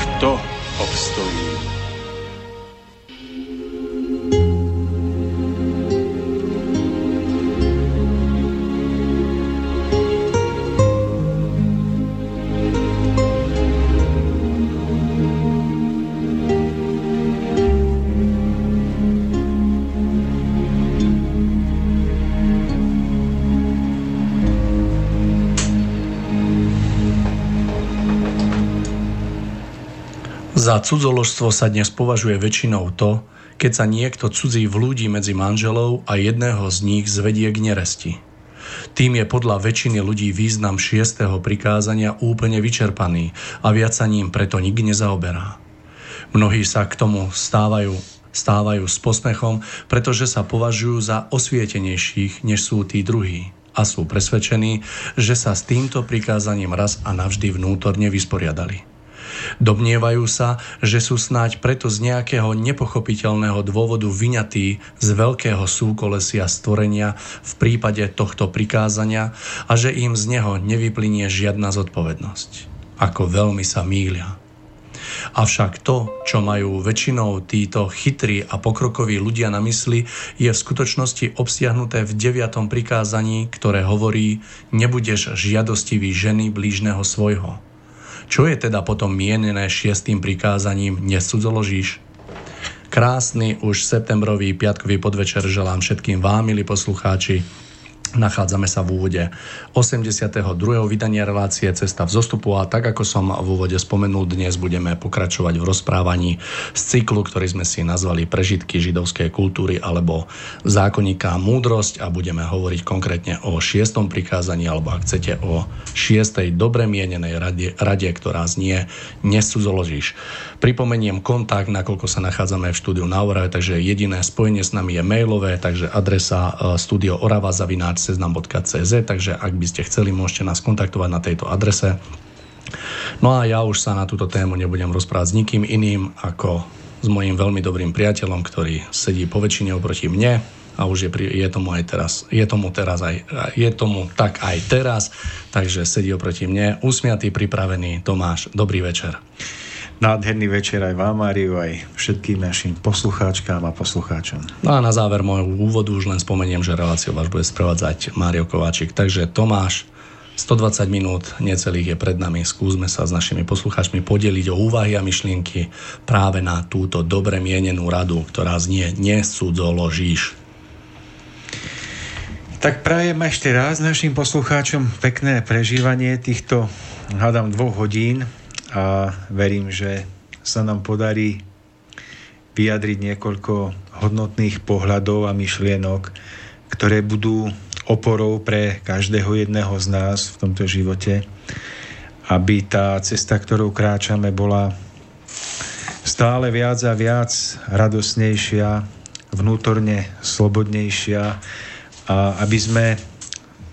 kto obstojí? Za cudzoložstvo sa dnes považuje väčšinou to, keď sa niekto cudzí vlúdi medzi manželov a jedného z nich zvedie k neresti. Tým je podľa väčšiny ľudí význam šiestého prikázania úplne vyčerpaný a viac sa ním preto nik nezaoberá. Mnohí sa k tomu stávajú, stávajú s posmechom, pretože sa považujú za osvietenejších, než sú tí druhí a sú presvedčení, že sa s týmto prikázaním raz a navždy vnútorne vysporiadali. Domnievajú sa, že sú snáď preto z nejakého nepochopiteľného dôvodu vyňatí z veľkého súkolesia stvorenia v prípade tohto prikázania a že im z neho nevyplynie žiadna zodpovednosť. Ako veľmi sa mýlia. Avšak to, čo majú väčšinou títo chytrí a pokrokoví ľudia na mysli, je v skutočnosti obsiahnuté v deviatom prikázaní, ktoré hovorí nebudeš žiadostivý ženy blížneho svojho. Čo je teda potom mienené šiestým prikázaním nesudzoložíš? Krásny už septembrový piatkový podvečer želám všetkým vám, milí poslucháči. Nachádzame sa v úvode 82. vydania relácie Cesta v zostupu a tak ako som v úvode spomenul, dnes budeme pokračovať v rozprávaní z cyklu, ktorý sme si nazvali Prežitky židovskej kultúry alebo zákonníka múdrosť a budeme hovoriť konkrétne o šiestom prikázaní alebo ak chcete o šiestej dobre mienenej rade, rade ktorá znie Nesudzoložíš. Pripomeniem kontakt, nakoľko sa nachádzame v štúdiu na Orave, takže jediné spojenie s nami je mailové, takže adresa e, studio orava zavináč seznam.cz, takže ak by ste chceli, môžete nás kontaktovať na tejto adrese. No a ja už sa na túto tému nebudem rozprávať s nikým iným ako s mojím veľmi dobrým priateľom, ktorý sedí po väčšine oproti mne a už je, je tomu aj teraz. Je tomu teraz aj, je tomu tak aj teraz, takže sedí oproti mne, usmiatý, pripravený Tomáš. Dobrý večer. Nádherný večer aj vám, Máriu, aj všetkým našim poslucháčkám a poslucháčom. No a na záver môjho úvodu už len spomeniem, že reláciu vás bude sprevádzať Mário Kováčik. Takže Tomáš, 120 minút necelých je pred nami. Skúsme sa s našimi poslucháčmi podeliť o úvahy a myšlienky práve na túto dobre mienenú radu, ktorá znie Nesudzoložíš. Tak prajem ešte raz našim poslucháčom pekné prežívanie týchto, hádam, dvoch hodín a verím, že sa nám podarí vyjadriť niekoľko hodnotných pohľadov a myšlienok, ktoré budú oporou pre každého jedného z nás v tomto živote, aby tá cesta, ktorou kráčame, bola stále viac a viac radosnejšia, vnútorne slobodnejšia a aby sme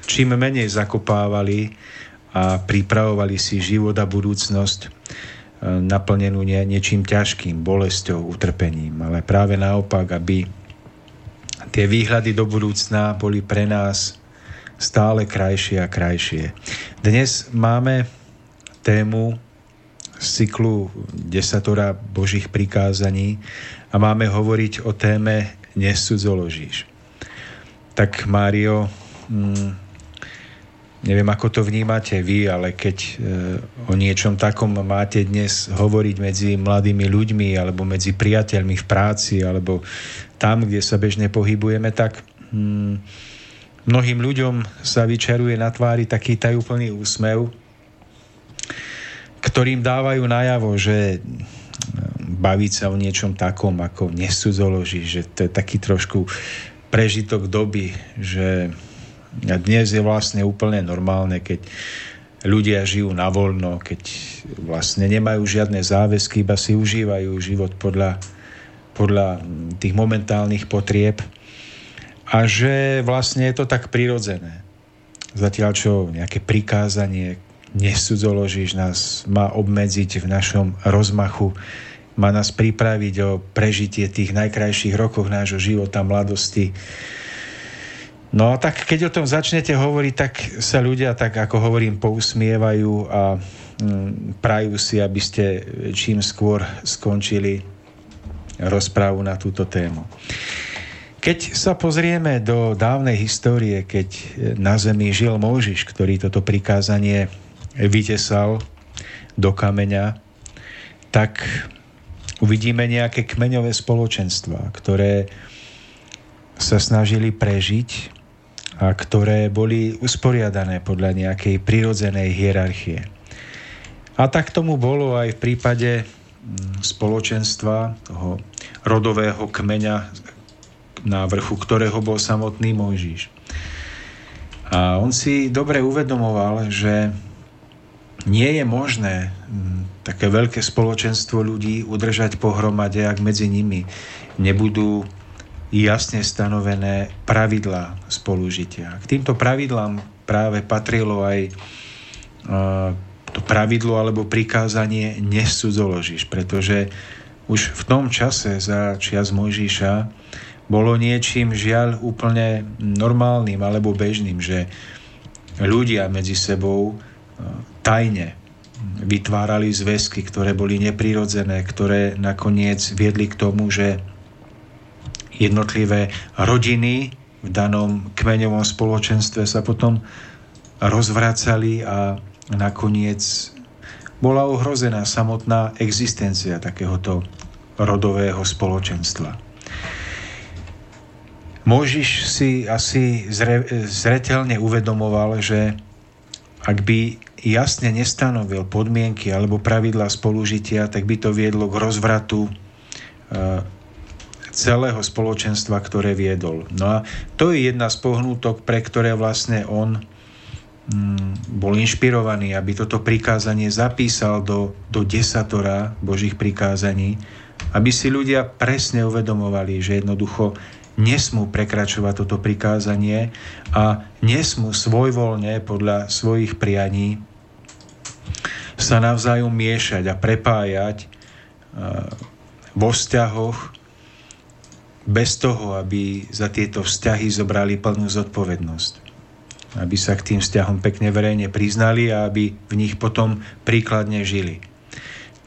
čím menej zakopávali a pripravovali si život a budúcnosť e, naplnenú nie, niečím ťažkým, bolesťou, utrpením, ale práve naopak, aby tie výhľady do budúcna boli pre nás stále krajšie a krajšie. Dnes máme tému z cyklu desatora Božích prikázaní a máme hovoriť o téme Nesudzoložíš. Tak Mário, mm, Neviem, ako to vnímate vy, ale keď e, o niečom takom máte dnes hovoriť medzi mladými ľuďmi alebo medzi priateľmi v práci alebo tam, kde sa bežne pohybujeme, tak hmm, mnohým ľuďom sa vyčaruje na tvári taký tajúplný úsmev, ktorým dávajú najavo, že baviť sa o niečom takom ako nesudzoloží, že to je taký trošku prežitok doby, že a dnes je vlastne úplne normálne, keď ľudia žijú na voľno, keď vlastne nemajú žiadne záväzky, iba si užívajú život podľa, podľa tých momentálnych potrieb a že vlastne je to tak prirodzené. Zatiaľ čo nejaké prikázanie nesudzoložíš nás má obmedziť v našom rozmachu, má nás pripraviť o prežitie tých najkrajších rokov nášho života, mladosti, No tak keď o tom začnete hovoriť, tak sa ľudia tak, ako hovorím, pousmievajú a mm, prajú si, aby ste čím skôr skončili rozprávu na túto tému. Keď sa pozrieme do dávnej histórie, keď na zemi žil Mojžiš, ktorý toto prikázanie vytesal do kameňa, tak uvidíme nejaké kmeňové spoločenstva, ktoré sa snažili prežiť a ktoré boli usporiadané podľa nejakej prirodzenej hierarchie. A tak tomu bolo aj v prípade mm, spoločenstva, toho rodového kmeňa, na vrchu ktorého bol samotný Mojžiš. A on si dobre uvedomoval, že nie je možné mm, také veľké spoločenstvo ľudí udržať pohromade, ak medzi nimi nebudú jasne stanovené pravidlá spolužitia. K týmto pravidlám práve patrilo aj to pravidlo alebo prikázanie nesudzoložíš, pretože už v tom čase za čias Mojžiša bolo niečím žiaľ úplne normálnym alebo bežným, že ľudia medzi sebou tajne vytvárali zväzky, ktoré boli neprirodzené, ktoré nakoniec viedli k tomu, že jednotlivé rodiny v danom kmeňovom spoločenstve sa potom rozvracali a nakoniec bola ohrozená samotná existencia takéhoto rodového spoločenstva. Môžiš si asi zre, zretelne uvedomoval, že ak by jasne nestanovil podmienky alebo pravidlá spolužitia, tak by to viedlo k rozvratu celého spoločenstva, ktoré viedol. No a to je jedna z pohnútok, pre ktoré vlastne on mm, bol inšpirovaný, aby toto prikázanie zapísal do, do desatora Božích prikázaní, aby si ľudia presne uvedomovali, že jednoducho nesmú prekračovať toto prikázanie a nesmú svojvoľne podľa svojich prianí sa navzájom miešať a prepájať vo vzťahoch bez toho, aby za tieto vzťahy zobrali plnú zodpovednosť. Aby sa k tým vzťahom pekne verejne priznali a aby v nich potom príkladne žili.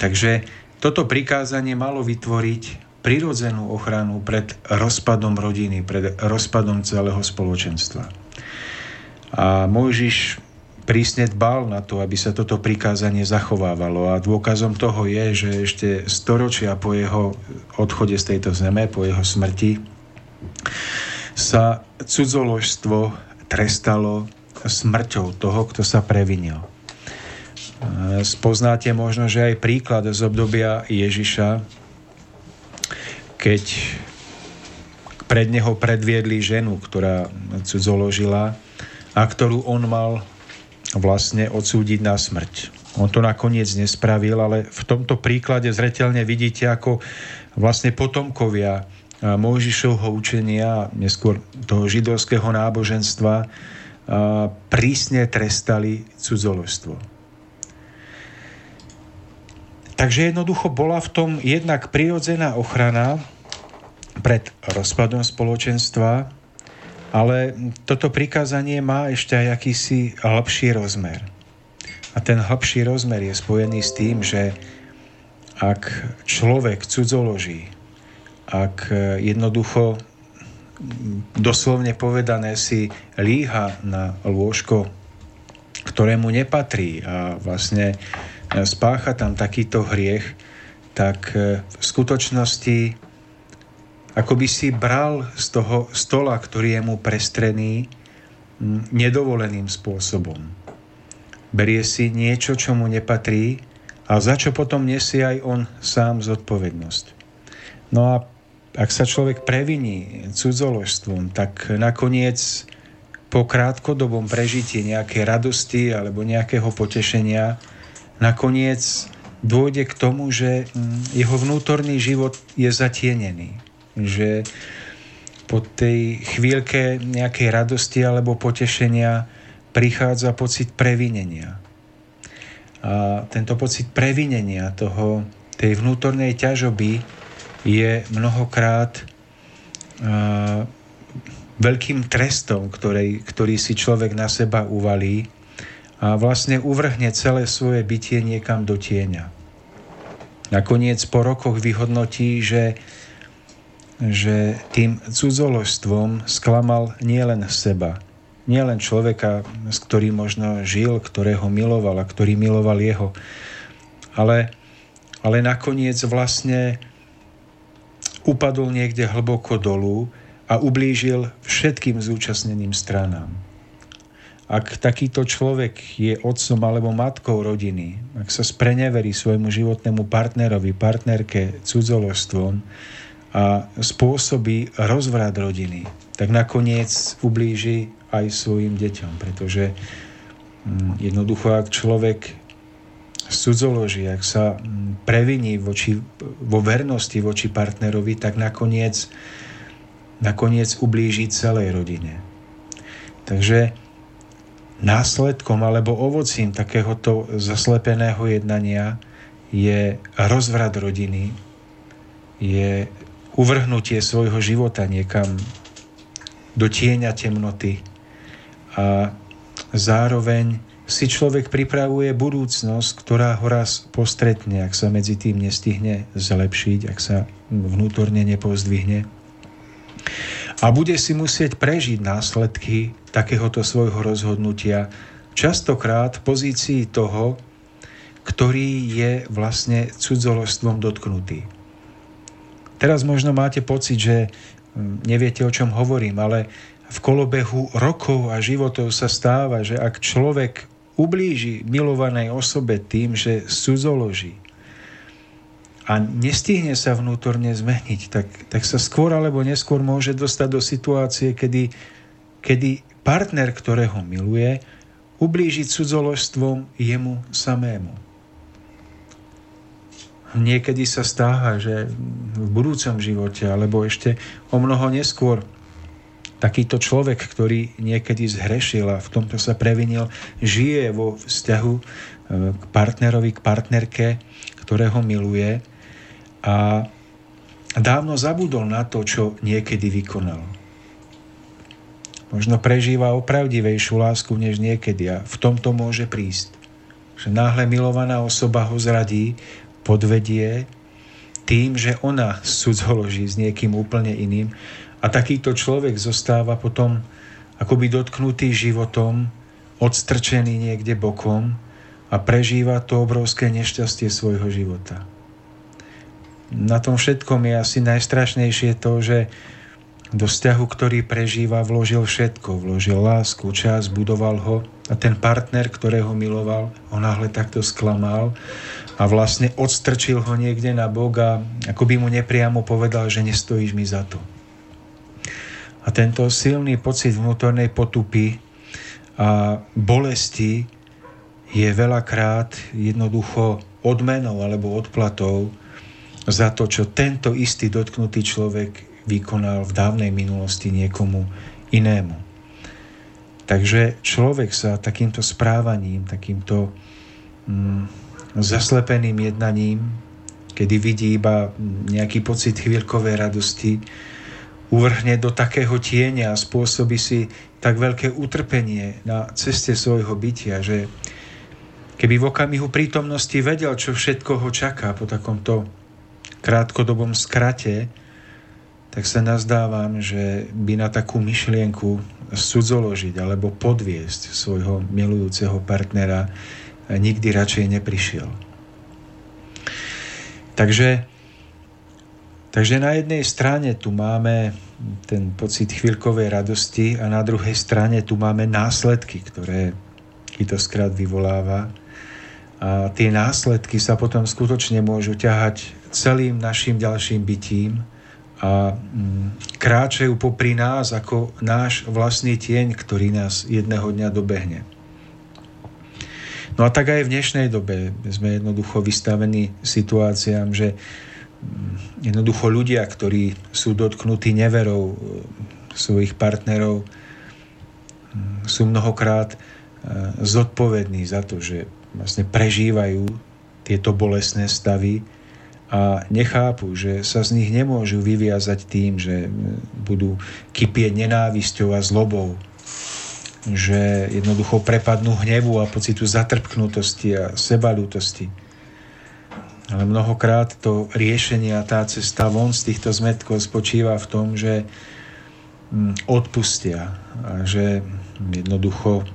Takže toto prikázanie malo vytvoriť prirodzenú ochranu pred rozpadom rodiny, pred rozpadom celého spoločenstva. A Mojžiš prísne dbal na to, aby sa toto prikázanie zachovávalo a dôkazom toho je, že ešte storočia po jeho odchode z tejto zeme, po jeho smrti, sa cudzoložstvo trestalo smrťou toho, kto sa previnil. Spoznáte možno, že aj príklad z obdobia Ježiša, keď pred neho predviedli ženu, ktorá cudzoložila a ktorú on mal vlastne odsúdiť na smrť. On to nakoniec nespravil, ale v tomto príklade zretelne vidíte, ako vlastne potomkovia Mojžišovho učenia, neskôr toho židovského náboženstva, prísne trestali cudzoložstvo. Takže jednoducho bola v tom jednak prirodzená ochrana pred rozpadom spoločenstva, ale toto prikázanie má ešte aj akýsi hlbší rozmer. A ten hlbší rozmer je spojený s tým, že ak človek cudzoloží, ak jednoducho doslovne povedané si líha na lôžko ktorému nepatrí a vlastne spácha tam takýto hriech, tak v skutočnosti ako by si bral z toho stola, ktorý je mu prestrený, nedovoleným spôsobom. Berie si niečo, čo mu nepatrí a za čo potom nesie aj on sám zodpovednosť. No a ak sa človek previní cudzoložstvom, tak nakoniec po krátkodobom prežití nejakej radosti alebo nejakého potešenia nakoniec dôjde k tomu, že jeho vnútorný život je zatienený že po tej chvíľke nejakej radosti alebo potešenia prichádza pocit previnenia. A tento pocit previnenia toho, tej vnútornej ťažoby je mnohokrát a, veľkým trestom, ktorý, ktorý si človek na seba uvalí a vlastne uvrhne celé svoje bytie niekam do tieňa. Nakoniec po rokoch vyhodnotí, že že tým cudzoložstvom sklamal nielen seba, nielen človeka, s ktorým možno žil, ktorého miloval a ktorý miloval jeho, ale, ale nakoniec vlastne upadol niekde hlboko dolu a ublížil všetkým zúčastneným stranám. Ak takýto človek je otcom alebo matkou rodiny, ak sa spreneverí svojmu životnému partnerovi, partnerke cudzoložstvom, a spôsobí rozvrat rodiny, tak nakoniec ublíži aj svojim deťom, pretože mm, jednoducho, ak človek cudzoloží, ak sa mm, previní voči, vo vernosti voči partnerovi, tak nakoniec, nakoniec ublíži celej rodine. Takže následkom alebo ovocím takéhoto zaslepeného jednania je rozvrat rodiny, je uvrhnutie svojho života niekam do tieňa temnoty a zároveň si človek pripravuje budúcnosť, ktorá ho raz postretne, ak sa medzi tým nestihne zlepšiť, ak sa vnútorne nepozdvihne. A bude si musieť prežiť následky takéhoto svojho rozhodnutia, častokrát v pozícii toho, ktorý je vlastne cudzolostvom dotknutý. Teraz možno máte pocit, že hm, neviete, o čom hovorím, ale v kolobehu rokov a životov sa stáva, že ak človek ublíži milovanej osobe tým, že sudzoloží a nestihne sa vnútorne zmeniť, tak, tak sa skôr alebo neskôr môže dostať do situácie, kedy, kedy partner, ktorého miluje, ublíži cudzoložstvom jemu samému niekedy sa stáva, že v budúcom živote, alebo ešte o mnoho neskôr, takýto človek, ktorý niekedy zhrešil a v tomto sa previnil, žije vo vzťahu e, k partnerovi, k partnerke, ktorého miluje a dávno zabudol na to, čo niekedy vykonal. Možno prežíva opravdivejšiu lásku než niekedy a v tomto môže prísť. Že náhle milovaná osoba ho zradí, podvedie tým, že ona sudzoloží s niekým úplne iným a takýto človek zostáva potom akoby dotknutý životom, odstrčený niekde bokom a prežíva to obrovské nešťastie svojho života. Na tom všetkom je asi najstrašnejšie to, že do vzťahu, ktorý prežíva, vložil všetko. Vložil lásku, čas, budoval ho a ten partner, ktorého miloval, ho náhle takto sklamal a vlastne odstrčil ho niekde na bok ako by mu nepriamo povedal, že nestojíš mi za to. A tento silný pocit vnútornej potupy a bolesti je veľakrát jednoducho odmenou alebo odplatou za to, čo tento istý dotknutý človek vykonal v dávnej minulosti niekomu inému. Takže človek sa takýmto správaním, takýmto mm, zaslepeným jednaním, kedy vidí iba nejaký pocit chvíľkovej radosti, uvrhne do takého tieňa a spôsobí si tak veľké utrpenie na ceste svojho bytia, že keby v okamihu prítomnosti vedel, čo všetko ho čaká po takomto krátkodobom skrate, tak sa nazdávam, že by na takú myšlienku sudzoložiť alebo podviesť svojho milujúceho partnera nikdy radšej neprišiel. Takže, takže na jednej strane tu máme ten pocit chvíľkovej radosti a na druhej strane tu máme následky, ktoré chytoskrát vyvoláva. A tie následky sa potom skutočne môžu ťahať celým našim ďalším bytím a mm, kráčajú popri nás ako náš vlastný tieň, ktorý nás jedného dňa dobehne. No a tak aj v dnešnej dobe sme jednoducho vystavení situáciám, že mm, jednoducho ľudia, ktorí sú dotknutí neverou e, svojich partnerov, mm, sú mnohokrát e, zodpovední za to, že vlastne prežívajú tieto bolestné stavy, a nechápu, že sa z nich nemôžu vyviazať tým, že budú kypieť nenávisťou a zlobou, že jednoducho prepadnú hnevu a pocitu zatrpknutosti a sebalútosti. Ale mnohokrát to riešenie a tá cesta von z týchto zmetkov spočíva v tom, že mm, odpustia a že jednoducho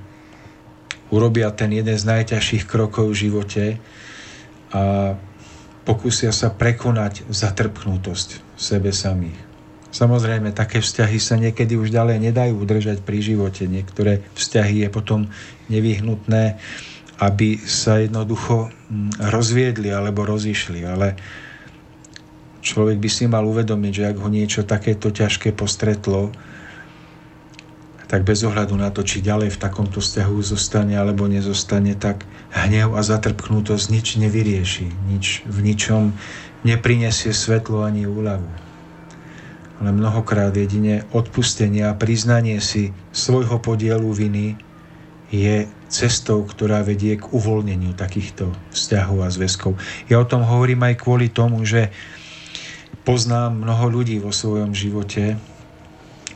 urobia ten jeden z najťažších krokov v živote a pokúsia sa prekonať zatrpknutosť v sebe samých. Samozrejme, také vzťahy sa niekedy už ďalej nedajú udržať pri živote. Niektoré vzťahy je potom nevyhnutné, aby sa jednoducho mm, rozviedli alebo rozišli. Ale človek by si mal uvedomiť, že ak ho niečo takéto ťažké postretlo, tak bez ohľadu na to, či ďalej v takomto vzťahu zostane alebo nezostane, tak hnev a zatrpknutosť nič nevyrieši, nič, v ničom neprinesie svetlo ani úľavu. Ale mnohokrát jedine odpustenie a priznanie si svojho podielu viny je cestou, ktorá vedie k uvoľneniu takýchto vzťahov a zväzkov. Ja o tom hovorím aj kvôli tomu, že poznám mnoho ľudí vo svojom živote,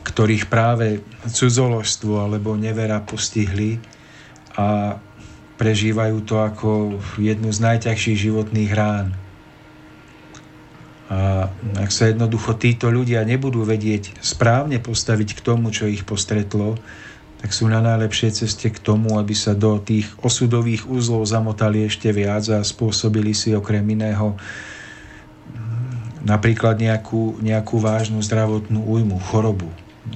ktorých práve cudzoložstvo alebo nevera postihli a prežívajú to ako jednu z najťažších životných rán. A ak sa jednoducho títo ľudia nebudú vedieť správne postaviť k tomu, čo ich postretlo, tak sú na najlepšej ceste k tomu, aby sa do tých osudových úzlov zamotali ešte viac a spôsobili si okrem iného napríklad nejakú, nejakú vážnu zdravotnú újmu, chorobu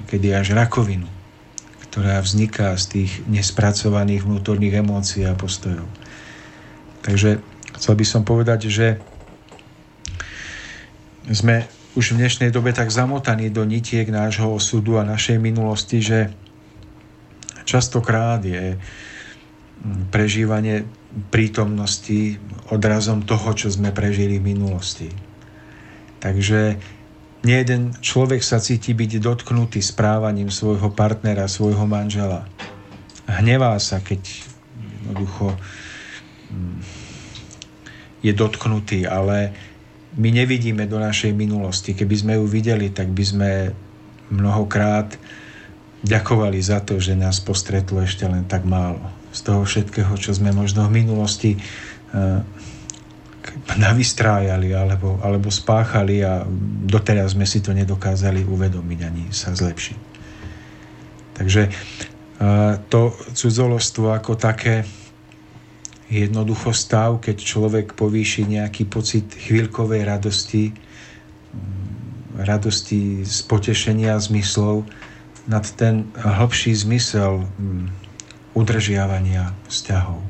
kedy až rakovinu, ktorá vzniká z tých nespracovaných vnútorných emócií a postojov. Takže chcel by som povedať, že sme už v dnešnej dobe tak zamotaní do nitiek nášho osudu a našej minulosti, že častokrát je prežívanie prítomnosti odrazom toho, čo sme prežili v minulosti. Takže jeden človek sa cíti byť dotknutý správaním svojho partnera, svojho manžela. Hnevá sa, keď jednoducho mm, je dotknutý, ale my nevidíme do našej minulosti. Keby sme ju videli, tak by sme mnohokrát ďakovali za to, že nás postretlo ešte len tak málo. Z toho všetkého, čo sme možno v minulosti eh, navystrájali alebo, alebo spáchali a doteraz sme si to nedokázali uvedomiť ani sa zlepšiť. Takže to cudzolostvo ako také jednoducho stav, keď človek povýši nejaký pocit chvíľkovej radosti, radosti z potešenia zmyslov nad ten hlbší zmysel mm, udržiavania vzťahov.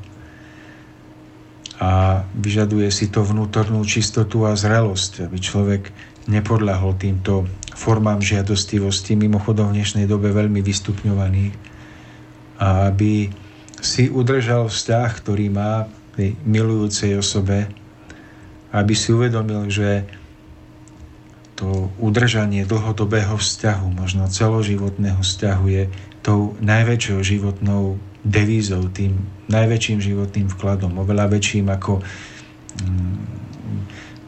A vyžaduje si to vnútornú čistotu a zrelosť, aby človek nepodľahol týmto formám žiadostivosti, mimochodom v dnešnej dobe veľmi vystupňovaných, a aby si udržal vzťah, ktorý má tej milujúcej osobe, aby si uvedomil, že to udržanie dlhodobého vzťahu, možno celoživotného vzťahu je tou najväčšou životnou devízou, tým najväčším životným vkladom, oveľa väčším ako um,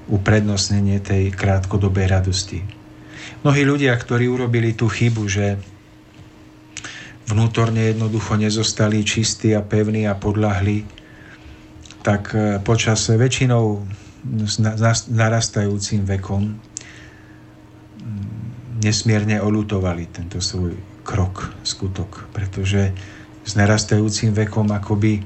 uprednostnenie tej krátkodobej radosti. Mnohí ľudia, ktorí urobili tú chybu, že vnútorne jednoducho nezostali čistí a pevní a podľahli, tak e, počas väčšinou s narastajúcim vekom nesmierne olutovali tento svoj krok, skutok, pretože s narastajúcim vekom akoby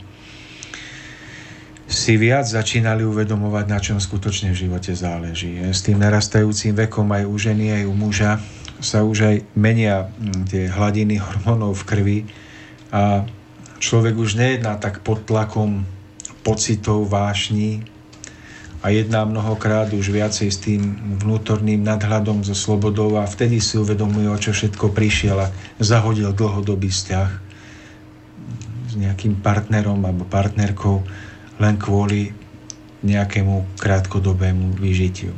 si viac začínali uvedomovať, na čom skutočne v živote záleží. S tým narastajúcim vekom aj u ženy, aj u muža sa už aj menia mm, tie hladiny hormónov v krvi a človek už nejedná tak pod tlakom pocitov, vášní a jedná mnohokrát už viacej s tým vnútorným nadhľadom, so slobodou a vtedy si uvedomuje, o čo všetko prišiel a zahodil dlhodobý vzťah s nejakým partnerom alebo partnerkou len kvôli nejakému krátkodobému vyžitiu.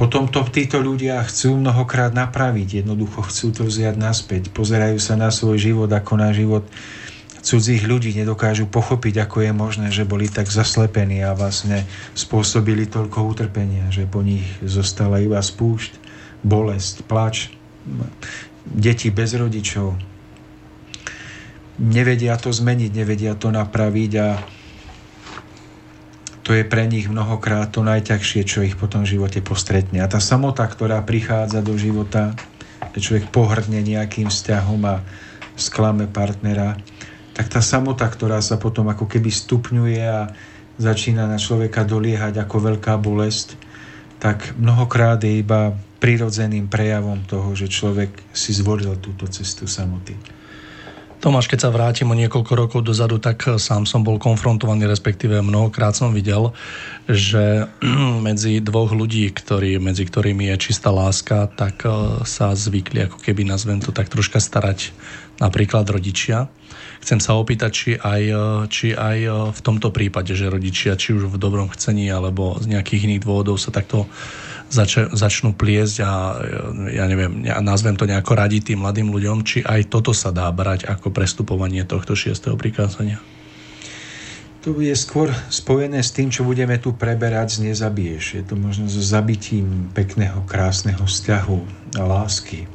Potom to títo ľudia chcú mnohokrát napraviť, jednoducho chcú to vziať naspäť, pozerajú sa na svoj život ako na život cudzích ľudí, nedokážu pochopiť, ako je možné, že boli tak zaslepení a vlastne spôsobili toľko utrpenia, že po nich zostala iba spúšť, bolesť, plač, deti bez rodičov. Nevedia to zmeniť, nevedia to napraviť a to je pre nich mnohokrát to najťažšie, čo ich potom v živote postretne. A tá samota, ktorá prichádza do života, že človek pohrdne nejakým vzťahom a sklame partnera, tak tá samota, ktorá sa potom ako keby stupňuje a začína na človeka doliehať ako veľká bolesť, tak mnohokrát je iba prirodzeným prejavom toho, že človek si zvolil túto cestu samoty. Tomáš, keď sa vrátim o niekoľko rokov dozadu, tak eh, sám som bol konfrontovaný, respektíve mnohokrát som videl, že medzi dvoch ľudí, ktorý, medzi ktorými je čistá láska, tak eh, sa zvykli, ako keby nazvem to tak troška starať napríklad rodičia. Chcem sa opýtať, či aj, eh, či aj v tomto prípade, že rodičia, či už v dobrom chcení, alebo z nejakých iných dôvodov sa takto zač- začnú pliesť a ja neviem, ja nazvem to nejako radiť tým mladým ľuďom, či aj toto sa dá brať ako prestupovanie tohto šiestého prikázania? To je skôr spojené s tým, čo budeme tu preberať z nezabiješ. Je to možno so zabitím pekného, krásneho vzťahu a lásky.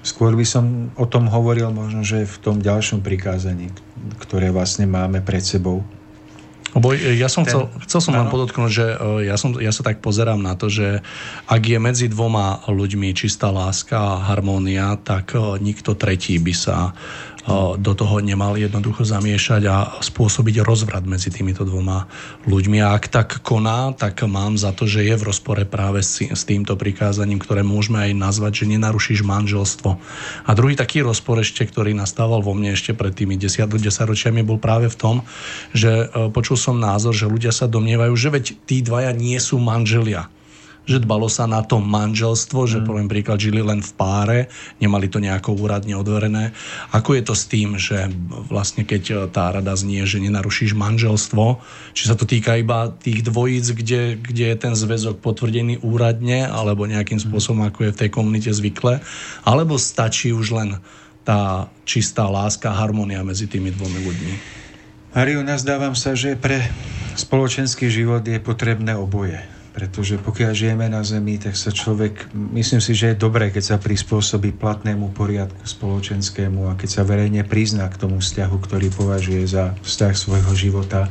Skôr by som o tom hovoril možno, že v tom ďalšom prikázaní, ktoré vlastne máme pred sebou. Lebo ja som ten, chcel, chcel som len podotknúť, že e, ja, som, ja sa tak pozerám na to, že ak je medzi dvoma ľuďmi čistá láska a harmónia, tak e, nikto tretí by sa do toho nemal jednoducho zamiešať a spôsobiť rozvrat medzi týmito dvoma ľuďmi. A ak tak koná, tak mám za to, že je v rozpore práve s, týmto prikázaním, ktoré môžeme aj nazvať, že nenarušíš manželstvo. A druhý taký rozpor ešte, ktorý nastával vo mne ešte pred tými 10 ročiami, bol práve v tom, že e, počul som názor, že ľudia sa domnievajú, že veď tí dvaja nie sú manželia že dbalo sa na to manželstvo, že mm. poviem príklad, žili len v páre, nemali to nejako úradne odverené. Ako je to s tým, že vlastne keď e, tá rada znie, že nenarušíš manželstvo, či sa to týka iba tých dvojíc, kde, kde je ten zväzok potvrdený úradne, alebo nejakým spôsobom, ako je v tej komunite zvykle, alebo stačí už len tá čistá láska, harmonia medzi tými dvomi ľuďmi? Mariu, nazdávam sa, že pre spoločenský život je potrebné oboje pretože pokiaľ žijeme na Zemi, tak sa človek, myslím si, že je dobré, keď sa prispôsobí platnému poriadku spoločenskému a keď sa verejne prizná k tomu vzťahu, ktorý považuje za vzťah svojho života.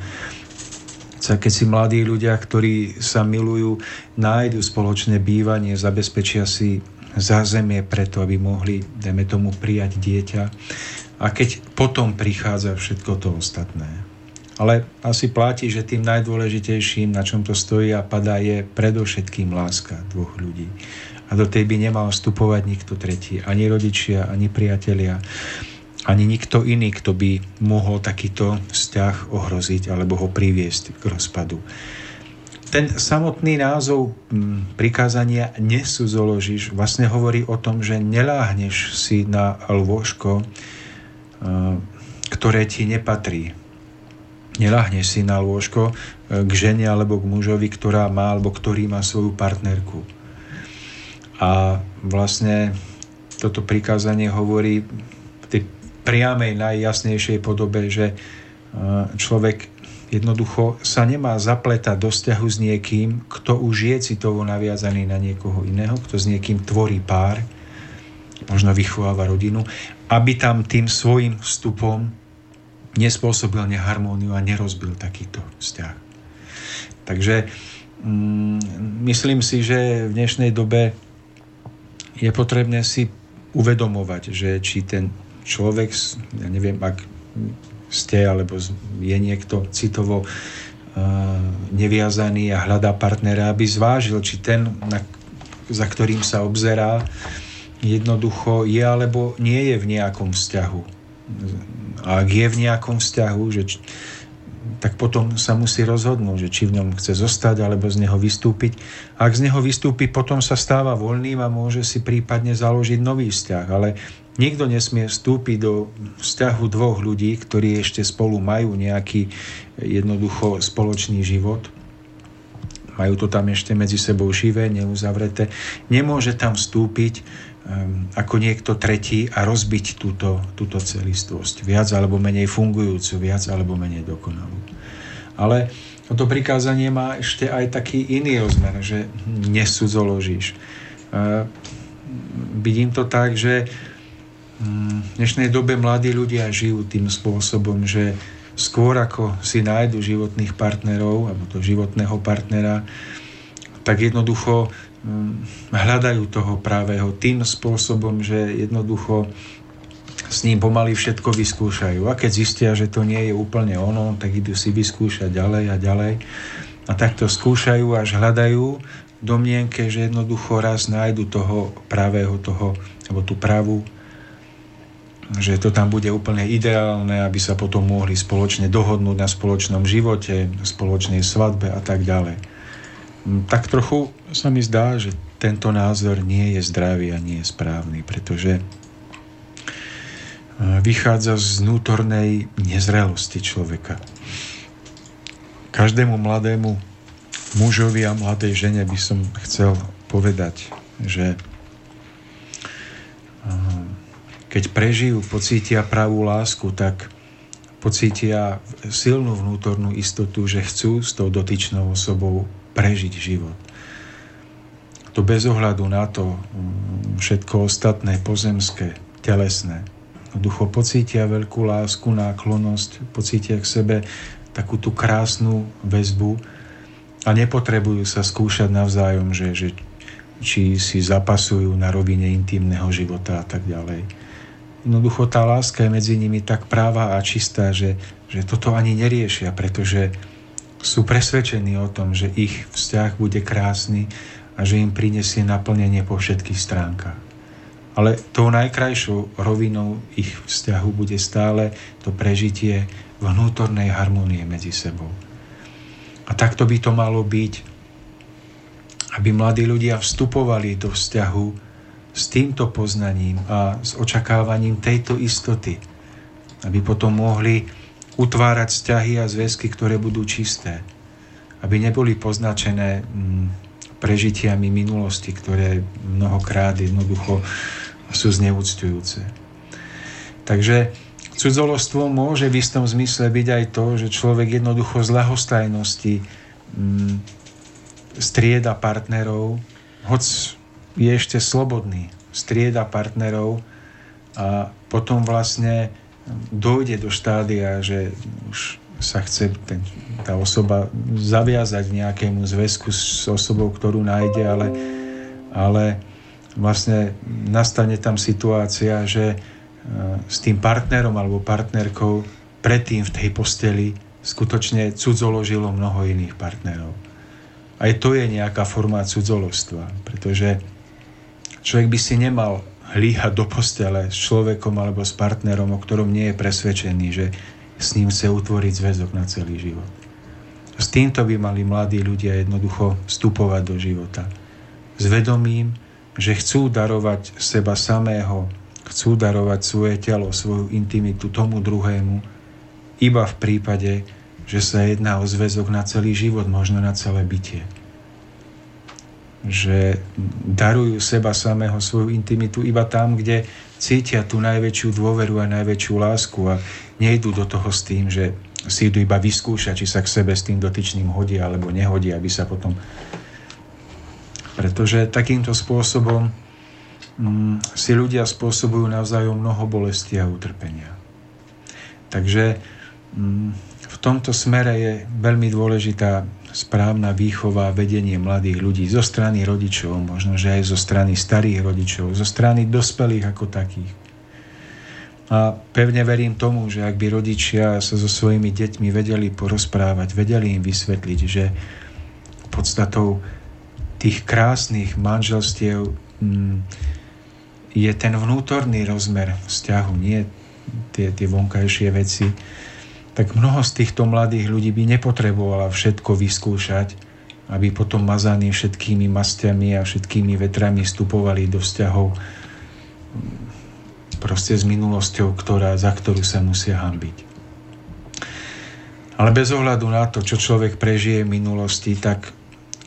Keď si mladí ľudia, ktorí sa milujú, nájdu spoločné bývanie, zabezpečia si zázemie preto, aby mohli, dajme tomu, prijať dieťa. A keď potom prichádza všetko to ostatné. Ale asi platí, že tým najdôležitejším, na čom to stojí a padá, je predovšetkým láska dvoch ľudí. A do tej by nemal vstupovať nikto tretí. Ani rodičia, ani priatelia, ani nikto iný, kto by mohol takýto vzťah ohroziť alebo ho priviesť k rozpadu. Ten samotný názov mm, prikázania nesúzoložíš vlastne hovorí o tom, že neláhneš si na lôžko, ktoré ti nepatrí, Neláhneš si na lôžko e, k žene alebo k mužovi, ktorá má alebo ktorý má svoju partnerku. A vlastne toto prikázanie hovorí v tej priamej, najjasnejšej podobe, že e, človek jednoducho sa nemá zapletať do vzťahu s niekým, kto už je citovo naviazaný na niekoho iného, kto s niekým tvorí pár, možno vychováva rodinu, aby tam tým svojim vstupom nespôsobil neharmóniu a nerozbil takýto vzťah. Takže mm, myslím si, že v dnešnej dobe je potrebné si uvedomovať, že či ten človek, ja neviem, ak ste alebo je niekto citovo neviazaný a hľadá partnera, aby zvážil, či ten, na, za ktorým sa obzerá, jednoducho je alebo nie je v nejakom vzťahu. A ak je v nejakom vzťahu, že tak potom sa musí rozhodnúť, že či v ňom chce zostať alebo z neho vystúpiť. Ak z neho vystúpi, potom sa stáva voľným a môže si prípadne založiť nový vzťah. Ale nikto nesmie vstúpiť do vzťahu dvoch ľudí, ktorí ešte spolu majú nejaký jednoducho spoločný život. Majú to tam ešte medzi sebou živé, neuzavreté. Nemôže tam vstúpiť ako niekto tretí a rozbiť túto, túto celistvosť. Viac alebo menej fungujúcu, viac alebo menej dokonalú. Ale toto prikázanie má ešte aj taký iný rozmer, že nesudzoložíš. Uh, vidím to tak, že um, v dnešnej dobe mladí ľudia žijú tým spôsobom, že skôr ako si nájdu životných partnerov alebo to životného partnera, tak jednoducho hľadajú toho právého tým spôsobom, že jednoducho s ním pomaly všetko vyskúšajú. A keď zistia, že to nie je úplne ono, tak idú si vyskúšať ďalej a ďalej. A takto skúšajú až hľadajú domnienke, že jednoducho raz nájdu toho právého, toho, alebo tú pravú že to tam bude úplne ideálne, aby sa potom mohli spoločne dohodnúť na spoločnom živote, spoločnej svadbe a tak ďalej. Mm, tak trochu sa mi zdá, že tento názor nie je zdravý a nie je správny, pretože e, vychádza z vnútornej nezrelosti človeka. Každému mladému mužovi a mladej žene by som chcel povedať, že keď prežijú, pocítia pravú lásku, tak pocítia silnú vnútornú istotu, že chcú s tou dotyčnou osobou prežiť život. To bez ohľadu na to mm, všetko ostatné, pozemské, telesné. Ducho pocítia veľkú lásku, náklonosť, pocítia k sebe takú tú krásnu väzbu a nepotrebujú sa skúšať navzájom, že, že či si zapasujú na rovine intimného života a tak ďalej jednoducho tá láska je medzi nimi tak práva a čistá, že, že toto ani neriešia, pretože sú presvedčení o tom, že ich vzťah bude krásny a že im prinesie naplnenie po všetkých stránkach. Ale tou najkrajšou rovinou ich vzťahu bude stále to prežitie vnútornej harmonie medzi sebou. A takto by to malo byť, aby mladí ľudia vstupovali do vzťahu s týmto poznaním a s očakávaním tejto istoty, aby potom mohli utvárať vzťahy a zväzky, ktoré budú čisté, aby neboli poznačené mm, prežitiami minulosti, ktoré mnohokrát jednoducho sú zneúctujúce. Takže cudzolostvo môže v istom zmysle byť aj to, že človek jednoducho z lahostajnosti mm, strieda partnerov, hoc je ešte slobodný, strieda partnerov a potom vlastne dojde do štádia, že už sa chce ten, tá osoba zaviazať nejakému zväzku s osobou, ktorú nájde, ale, ale vlastne nastane tam situácia, že e, s tým partnerom alebo partnerkou predtým v tej posteli skutočne cudzoložilo mnoho iných partnerov. Aj to je nejaká forma cudzolostva, pretože Človek by si nemal hlíhať do postele s človekom alebo s partnerom, o ktorom nie je presvedčený, že s ním chce utvoriť zväzok na celý život. S týmto by mali mladí ľudia jednoducho vstupovať do života. S vedomím, že chcú darovať seba samého, chcú darovať svoje telo, svoju intimitu tomu druhému, iba v prípade, že sa jedná o zväzok na celý život, možno na celé bytie že darujú seba samého svoju intimitu iba tam, kde cítia tú najväčšiu dôveru a najväčšiu lásku a nejdú do toho s tým, že si idú iba vyskúšať, či sa k sebe s tým dotyčným hodí alebo nehodí, aby sa potom... Pretože takýmto spôsobom mm, si ľudia spôsobujú navzájom mnoho bolesti a utrpenia. Takže mm, v tomto smere je veľmi dôležitá správna výchova a vedenie mladých ľudí zo strany rodičov, možno že aj zo strany starých rodičov, zo strany dospelých ako takých. A pevne verím tomu, že ak by rodičia sa so svojimi deťmi vedeli porozprávať, vedeli im vysvetliť, že podstatou tých krásnych manželstiev mm, je ten vnútorný rozmer vzťahu, nie tie, tie vonkajšie veci, tak mnoho z týchto mladých ľudí by nepotrebovala všetko vyskúšať, aby potom mazaní všetkými mastiami a všetkými vetrami vstupovali do vzťahov proste s minulosťou, ktorá, za ktorú sa musia hambiť. Ale bez ohľadu na to, čo človek prežije v minulosti, tak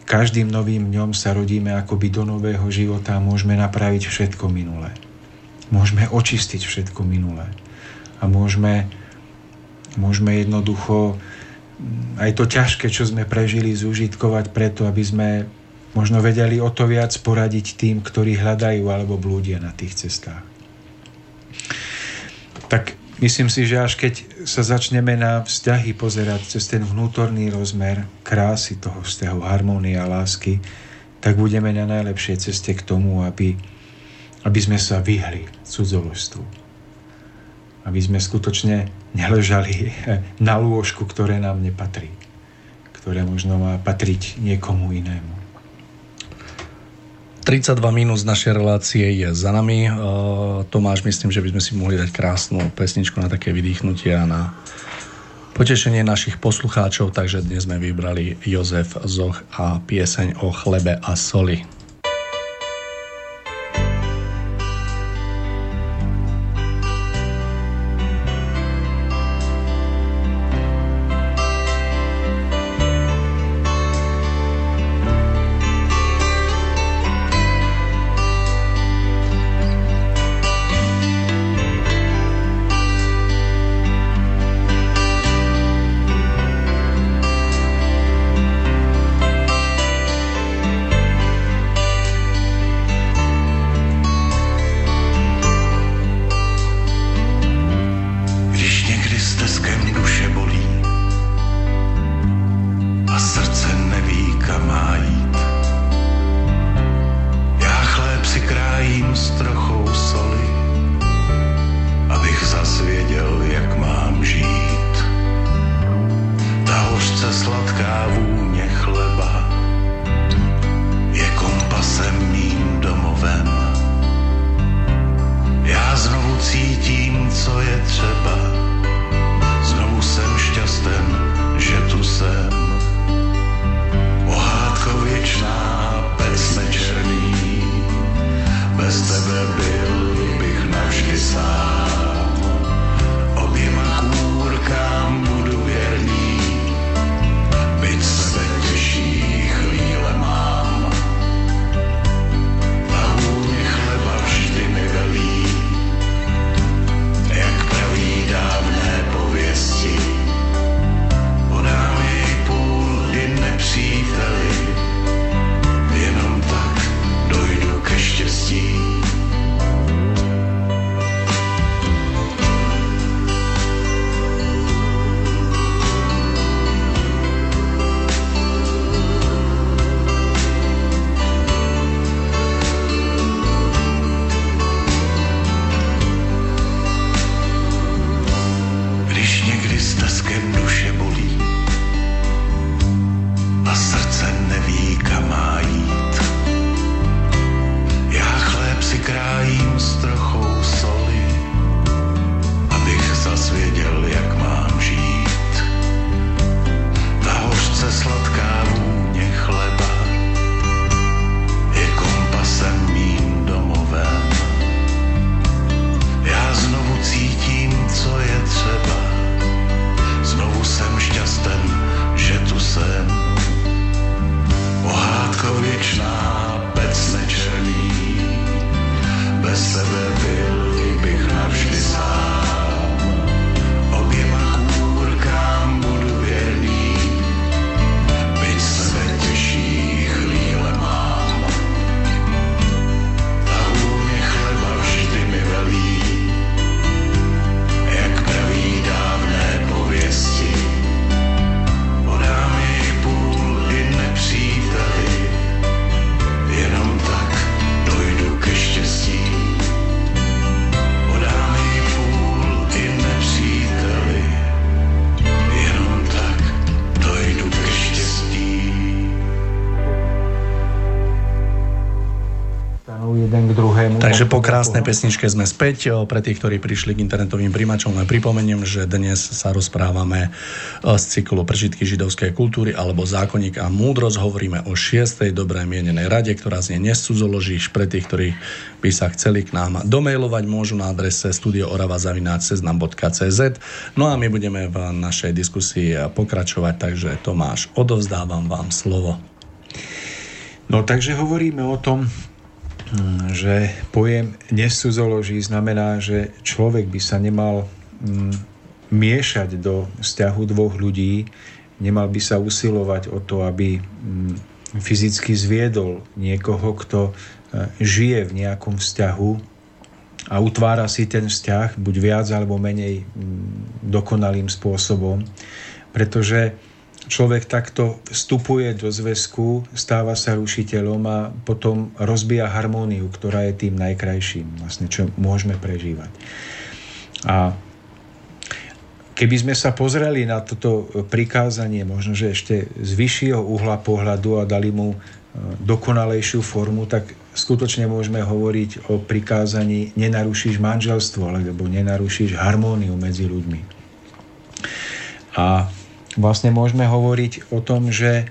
každým novým dňom sa rodíme akoby do nového života a môžeme napraviť všetko minulé. Môžeme očistiť všetko minulé. A môžeme Môžeme jednoducho mm, aj to ťažké, čo sme prežili, zúžitkovať preto, aby sme možno vedeli o to viac poradiť tým, ktorí hľadajú alebo blúdia na tých cestách. Tak myslím si, že až keď sa začneme na vzťahy pozerať cez ten vnútorný rozmer krásy toho vzťahu, harmónie a lásky, tak budeme na najlepšej ceste k tomu, aby, aby sme sa vyhli cudzoložstvu aby sme skutočne neležali na lôžku, ktoré nám nepatrí, ktoré možno má patriť niekomu inému. 32 minút z našej relácie je za nami. E, Tomáš, myslím, že by sme si mohli dať krásnu pesničku na také vydýchnutie a na potešenie našich poslucháčov, takže dnes sme vybrali Jozef Zoch a pieseň o chlebe a soli. Po krásnej pesničke sme späť. Pre tých, ktorí prišli k internetovým príjimačom, len pripomeniem, že dnes sa rozprávame z cyklu Prežitky židovskej kultúry alebo Zákonník a múdrosť. Hovoríme o šiestej dobrej mienenej rade, ktorá znie nescudzoložíš pre tých, ktorí by sa chceli k nám domailovať, môžu na adrese studioorava.cz No a my budeme v našej diskusii pokračovať, takže Tomáš, odovzdávam vám slovo. No takže hovoríme o tom, že pojem nesúzoloží znamená, že človek by sa nemal hm, miešať do vzťahu dvoch ľudí, nemal by sa usilovať o to, aby hm, fyzicky zviedol niekoho, kto žije v nejakom vzťahu a utvára si ten vzťah buď viac alebo menej dokonalým spôsobom, pretože človek takto vstupuje do zväzku, stáva sa rušiteľom a potom rozbíja harmóniu, ktorá je tým najkrajším, vlastne, čo môžeme prežívať. A keby sme sa pozreli na toto prikázanie, možno, že ešte z vyššieho uhla pohľadu a dali mu e, dokonalejšiu formu, tak skutočne môžeme hovoriť o prikázaní nenarušíš manželstvo alebo nenarušíš harmóniu medzi ľuďmi. A vlastne môžeme hovoriť o tom, že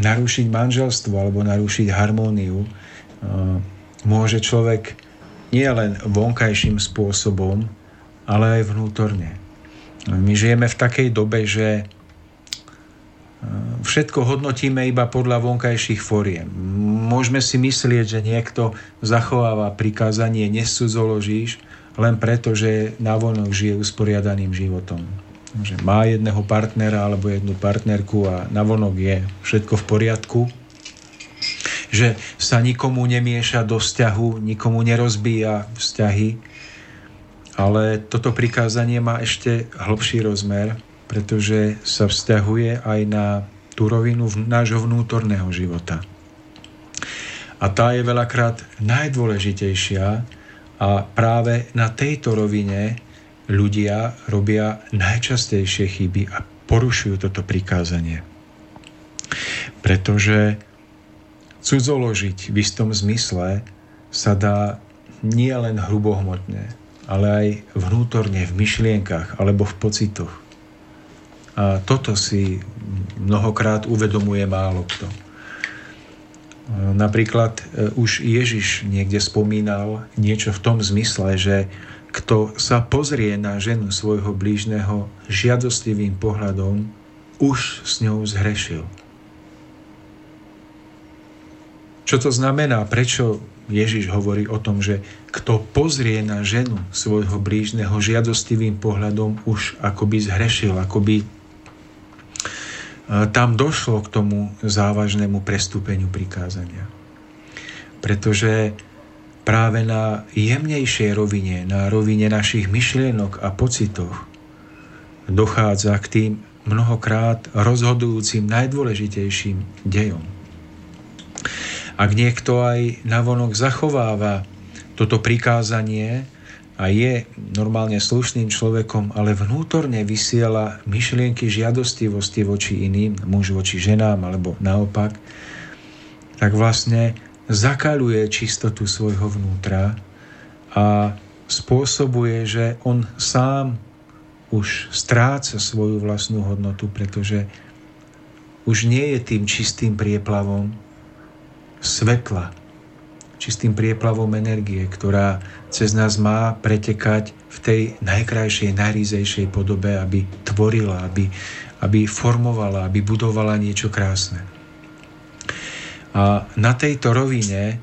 narušiť manželstvo alebo narušiť harmóniu môže človek nie len vonkajším spôsobom, ale aj vnútorne. My žijeme v takej dobe, že všetko hodnotíme iba podľa vonkajších fóriem. Môžeme si myslieť, že niekto zachováva prikázanie nesúzoložíš len preto, že navonok žije usporiadaným životom že má jedného partnera alebo jednu partnerku a navonok je všetko v poriadku, že sa nikomu nemieša do vzťahu, nikomu nerozbíja vzťahy, ale toto prikázanie má ešte hlbší rozmer, pretože sa vzťahuje aj na tú rovinu nášho vnútorného života. A tá je veľakrát najdôležitejšia a práve na tejto rovine ľudia robia najčastejšie chyby a porušujú toto prikázanie. Pretože cudzoložiť v istom zmysle sa dá nie len hrubohmotne, ale aj vnútorne v myšlienkach alebo v pocitoch. A toto si mnohokrát uvedomuje málo kto. Napríklad e, už Ježiš niekde spomínal niečo v tom zmysle, že kto sa pozrie na ženu svojho blížneho žiadostivým pohľadom, už s ňou zhrešil. Čo to znamená? Prečo Ježiš hovorí o tom, že kto pozrie na ženu svojho blížneho žiadostivým pohľadom, už akoby zhrešil, akoby e, tam došlo k tomu závažnému prestúpeniu prikázania. Pretože práve na jemnejšej rovine, na rovine našich myšlienok a pocitoch dochádza k tým mnohokrát rozhodujúcim najdôležitejším dejom. Ak niekto aj navonok zachováva toto prikázanie a je normálne slušným človekom, ale vnútorne vysiela myšlienky žiadostivosti voči iným, muž voči ženám alebo naopak, tak vlastne zakaluje čistotu svojho vnútra a spôsobuje, že on sám už stráca svoju vlastnú hodnotu, pretože už nie je tým čistým prieplavom svetla, čistým prieplavom energie, ktorá cez nás má pretekať v tej najkrajšej, najrízejšej podobe, aby tvorila, aby, aby formovala, aby budovala niečo krásne. A na tejto rovine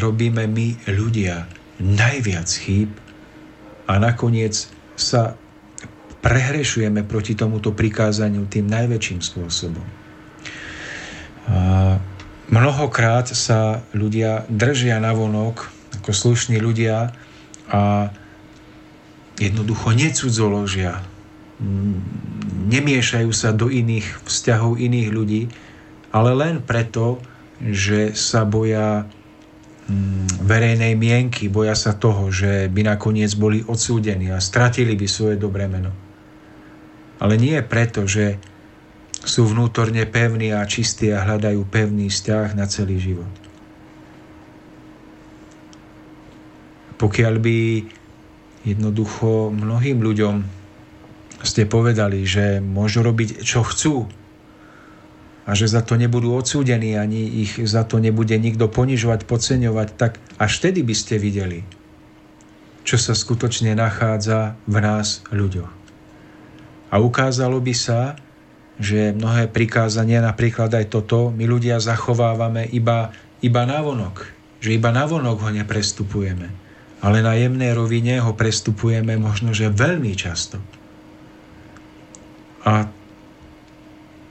robíme my ľudia najviac chýb a nakoniec sa prehrešujeme proti tomuto prikázaniu tým najväčším spôsobom. A mnohokrát sa ľudia držia na vonok ako slušní ľudia a jednoducho necudzoložia, nemiešajú sa do iných vzťahov iných ľudí, ale len preto, že sa boja mm, verejnej mienky, boja sa toho, že by nakoniec boli odsúdení a stratili by svoje dobré meno. Ale nie preto, že sú vnútorne pevní a čistí a hľadajú pevný vzťah na celý život. pokiaľ by jednoducho mnohým ľuďom ste povedali, že môžu robiť, čo chcú a že za to nebudú odsúdení, ani ich za to nebude nikto ponižovať, podceňovať, tak až vtedy by ste videli, čo sa skutočne nachádza v nás ľuďoch. A ukázalo by sa, že mnohé prikázania, napríklad aj toto, my ľudia zachovávame iba, iba navonok. Že iba navonok ho neprestupujeme. Ale na jemnej rovine ho prestupujeme možno, že veľmi často. A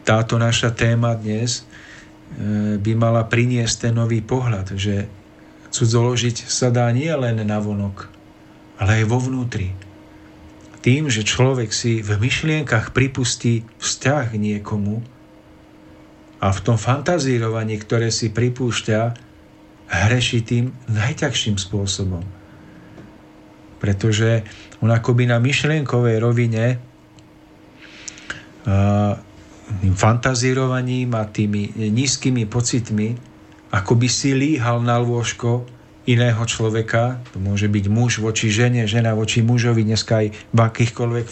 táto naša téma dnes e, by mala priniesť ten nový pohľad, že cudzoložiť sa dá nie len navonok, ale aj vo vnútri tým, že človek si v myšlienkach pripustí vzťah niekomu a v tom fantazírovaní, ktoré si pripúšťa, hreší tým najťažším spôsobom. Pretože on akoby na myšlienkovej rovine tým fantazírovaním a tými nízkymi pocitmi, ako by si líhal na lôžko iného človeka, to môže byť muž voči žene, žena voči mužovi, dneska aj v akýchkoľvek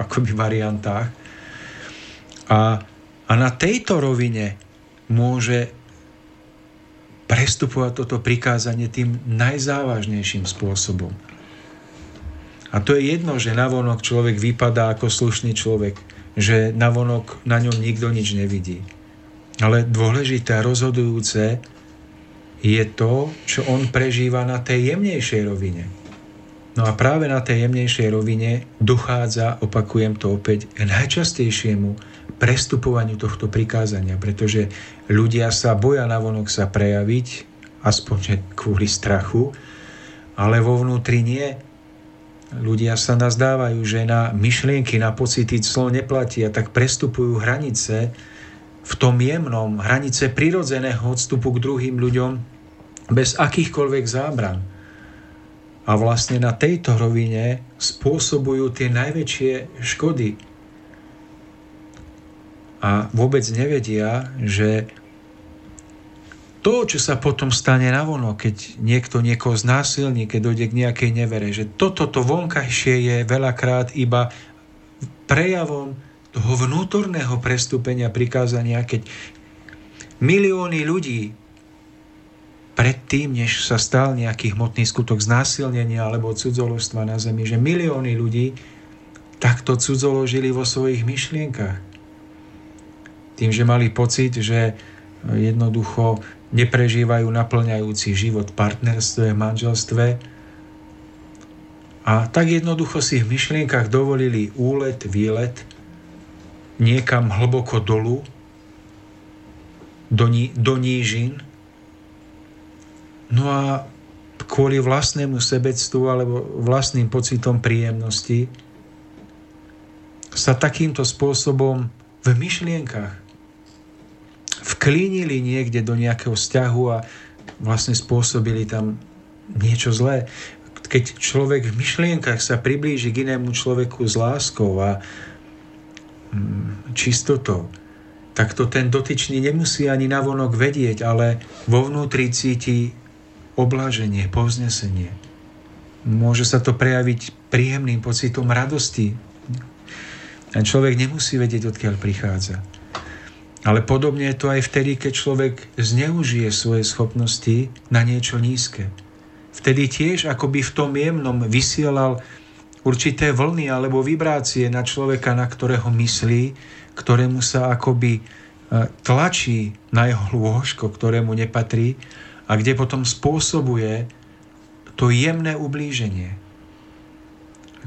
akoby variantách. A, a na tejto rovine môže prestupovať toto prikázanie tým najzávažnejším spôsobom. A to je jedno, že navonok človek vypadá ako slušný človek, že navonok na ňom nikto nič nevidí. Ale dôležité a rozhodujúce je to, čo on prežíva na tej jemnejšej rovine. No a práve na tej jemnejšej rovine dochádza, opakujem to opäť, k najčastejšiemu prestupovaniu tohto prikázania, pretože ľudia sa boja navonok sa prejaviť, aspoň kvôli strachu, ale vo vnútri nie. Ľudia sa nazdávajú, že na myšlienky, na pocity clo neplatia, tak prestupujú hranice v tom jemnom, hranice prirodzeného odstupu k druhým ľuďom, bez akýchkoľvek zábran. A vlastne na tejto rovine spôsobujú tie najväčšie škody. A vôbec nevedia, že to, čo sa potom stane navono, keď niekto niekoho znásilní, keď dojde k nejakej nevere, že toto to vonkajšie je veľakrát iba prejavom toho vnútorného prestúpenia prikázania, keď milióny ľudí predtým, než sa stal nejaký hmotný skutok znásilnenia alebo cudzoložstva na zemi, že milióny ľudí takto cudzoložili vo svojich myšlienkach. Tým, že mali pocit, že jednoducho neprežívajú naplňajúci život v partnerstve, manželstve. A tak jednoducho si v myšlienkach dovolili úlet, výlet niekam hlboko dolu, do, ní, do nížin, No a kvôli vlastnému sebectvu alebo vlastným pocitom príjemnosti sa takýmto spôsobom v myšlienkach vklínili niekde do nejakého vzťahu a vlastne spôsobili tam niečo zlé. Keď človek v myšlienkach sa priblíži k inému človeku s láskou a mm, čistotou, tak to ten dotyčný nemusí ani navonok vedieť, ale vo vnútri cíti obláženie, povznesenie. Môže sa to prejaviť príjemným pocitom radosti. Ten človek nemusí vedieť, odkiaľ prichádza. Ale podobne je to aj vtedy, keď človek zneužije svoje schopnosti na niečo nízke. Vtedy tiež akoby v tom jemnom vysielal určité vlny alebo vibrácie na človeka, na ktorého myslí, ktorému sa akoby e, tlačí na jeho lôžko, ktorému nepatrí a kde potom spôsobuje to jemné ublíženie.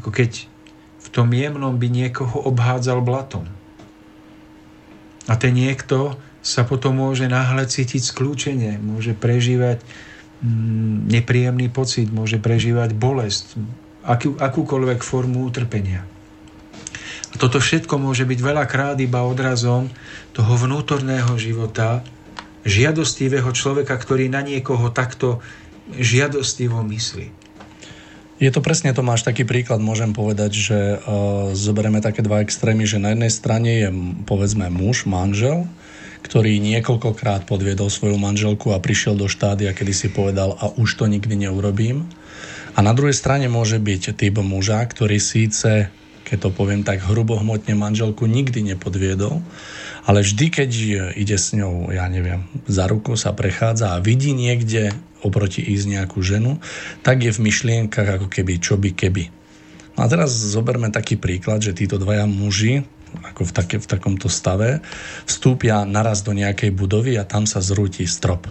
Ako keď v tom jemnom by niekoho obhádzal blatom. A ten niekto sa potom môže náhle cítiť skľúčenie, môže prežívať mm, nepríjemný pocit, môže prežívať bolesť, akú, akúkoľvek formu utrpenia. A toto všetko môže byť veľakrát iba odrazom toho vnútorného života, žiadostivého človeka, ktorý na niekoho takto žiadostivo myslí. Je to presne, Tomáš, taký príklad, môžem povedať, že uh, zoberieme také dva extrémy, že na jednej strane je, povedzme, muž, manžel, ktorý niekoľkokrát podviedol svoju manželku a prišiel do štádia, kedy si povedal a už to nikdy neurobím. A na druhej strane môže byť typ muža, ktorý síce, keď to poviem tak hrubohmotne, manželku nikdy nepodviedol, ale vždy, keď ide s ňou, ja neviem, za ruku sa prechádza a vidí niekde oproti ísť nejakú ženu, tak je v myšlienkach ako keby čo by keby. No a teraz zoberme taký príklad, že títo dvaja muži ako v, take, v takomto stave, vstúpia naraz do nejakej budovy a tam sa zrúti strop.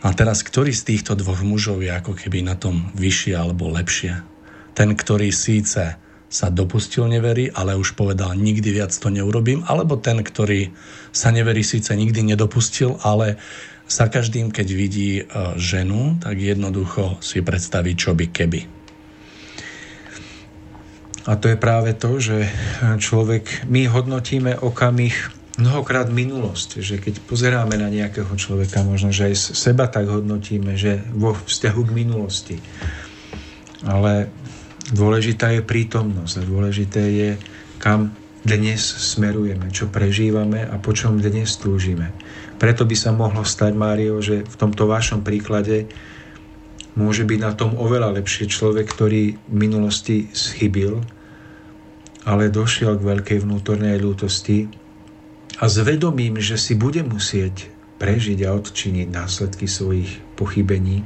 A teraz, ktorý z týchto dvoch mužov je ako keby na tom vyššie alebo lepšie? Ten, ktorý síce sa dopustil neverí, ale už povedal, nikdy viac to neurobím, alebo ten, ktorý sa neverí, síce nikdy nedopustil, ale za každým, keď vidí e, ženu, tak jednoducho si predstaví, čo by keby. A to je práve to, že človek, my hodnotíme okamih mnohokrát minulosť, že keď pozeráme na nejakého človeka, možno, že aj seba tak hodnotíme, že vo vzťahu k minulosti. Ale dôležitá je prítomnosť a dôležité je, kam dnes smerujeme, čo prežívame a po čom dnes túžime. Preto by sa mohlo stať, Mário, že v tomto vašom príklade môže byť na tom oveľa lepšie človek, ktorý v minulosti schybil, ale došiel k veľkej vnútornej ľútosti a zvedomím, že si bude musieť prežiť a odčiniť následky svojich pochybení,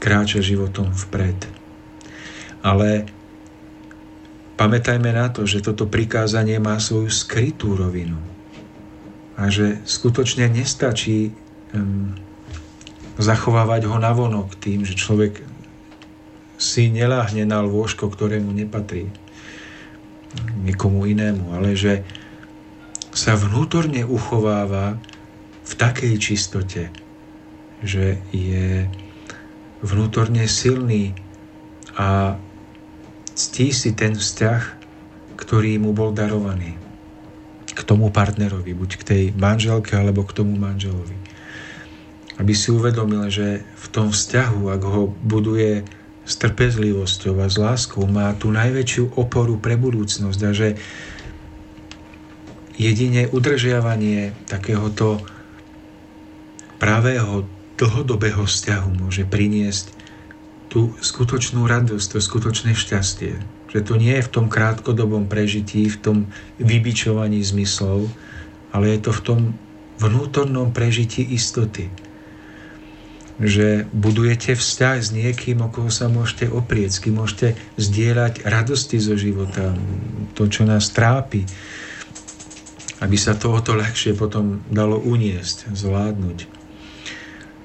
kráča životom vpred. Ale pamätajme na to, že toto prikázanie má svoju skrytú rovinu a že skutočne nestačí um, zachovávať ho navonok tým, že človek si neláhne na lôžko, ktorému nepatrí. Nikomu inému, ale že sa vnútorne uchováva v takej čistote, že je vnútorne silný a ctí si ten vzťah, ktorý mu bol darovaný k tomu partnerovi, buď k tej manželke alebo k tomu manželovi aby si uvedomil, že v tom vzťahu, ak ho buduje s trpezlivosťou a s láskou, má tú najväčšiu oporu pre budúcnosť a že jedine udržiavanie takéhoto pravého dlhodobého vzťahu môže priniesť tú skutočnú radosť, to skutočné šťastie. Že to nie je v tom krátkodobom prežití, v tom vybičovaní zmyslov, ale je to v tom vnútornom prežití istoty že budujete vzťah s niekým, o koho sa môžete oprieť, s kým môžete zdieľať radosti zo života, to, čo nás trápi, aby sa to o to ľahšie potom dalo uniesť, zvládnuť.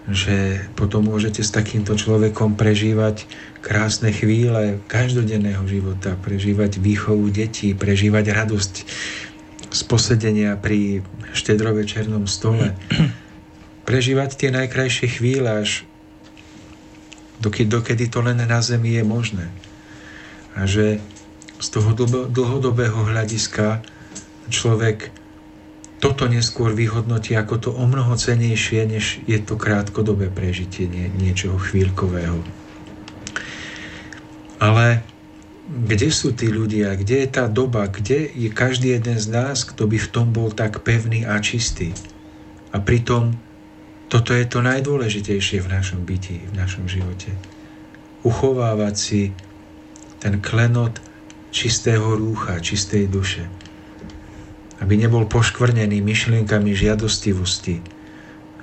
Že potom môžete s takýmto človekom prežívať krásne chvíle každodenného života, prežívať výchovu detí, prežívať radosť z posedenia pri štedrovečernom stole prežívať tie najkrajšie chvíle až dokedy, dokedy to len na zemi je možné. A že z toho dlhodobého hľadiska človek toto neskôr vyhodnotí ako to o mnoho cenejšie, než je to krátkodobé prežitie nie, niečoho chvíľkového. Ale kde sú tí ľudia, kde je tá doba, kde je každý jeden z nás, kto by v tom bol tak pevný a čistý. A pritom toto je to najdôležitejšie v našom byti, v našom živote. Uchovávať si ten klenot čistého rúcha, čistej duše. Aby nebol poškvrnený myšlienkami žiadostivosti.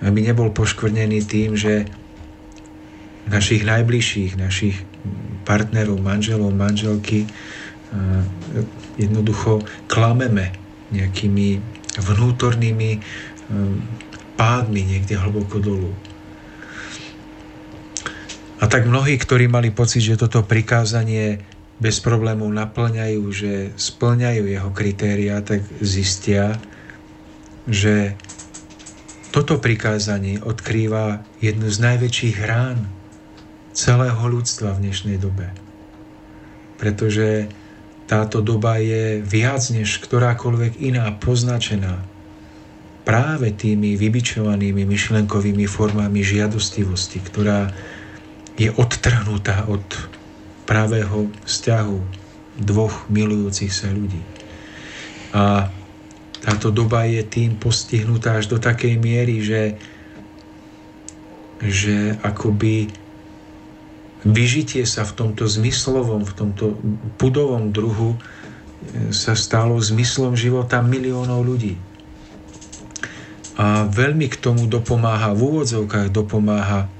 Aby nebol poškvrnený tým, že našich najbližších, našich partnerov, manželov, manželky jednoducho klameme nejakými vnútornými pádmi niekde hlboko dolu. A tak mnohí, ktorí mali pocit, že toto prikázanie bez problémov naplňajú, že splňajú jeho kritéria, tak zistia, že toto prikázanie odkrýva jednu z najväčších rán celého ľudstva v dnešnej dobe. Pretože táto doba je viac než ktorákoľvek iná poznačená práve tými vybičovanými myšlenkovými formami žiadostivosti, ktorá je odtrhnutá od pravého vzťahu dvoch milujúcich sa ľudí. A táto doba je tým postihnutá až do takej miery, že, že akoby vyžitie sa v tomto zmyslovom, v tomto budovom druhu e, sa stalo zmyslom života miliónov ľudí. A veľmi k tomu dopomáha, v úvodzovkách dopomáha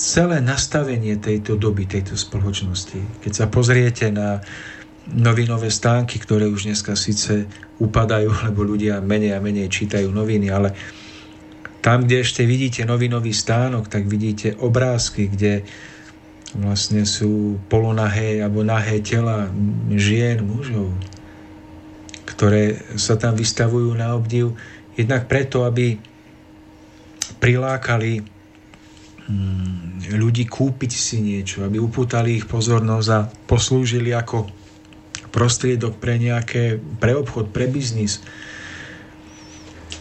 celé nastavenie tejto doby, tejto spoločnosti. Keď sa pozriete na novinové stánky, ktoré už dneska síce upadajú, lebo ľudia menej a menej čítajú noviny, ale tam, kde ešte vidíte novinový stánok, tak vidíte obrázky, kde vlastne sú polonahé alebo nahé tela žien, mužov, ktoré sa tam vystavujú na obdiv, jednak preto, aby prilákali mm, ľudí kúpiť si niečo, aby upútali ich pozornosť a poslúžili ako prostriedok pre nejaké, pre obchod, pre biznis,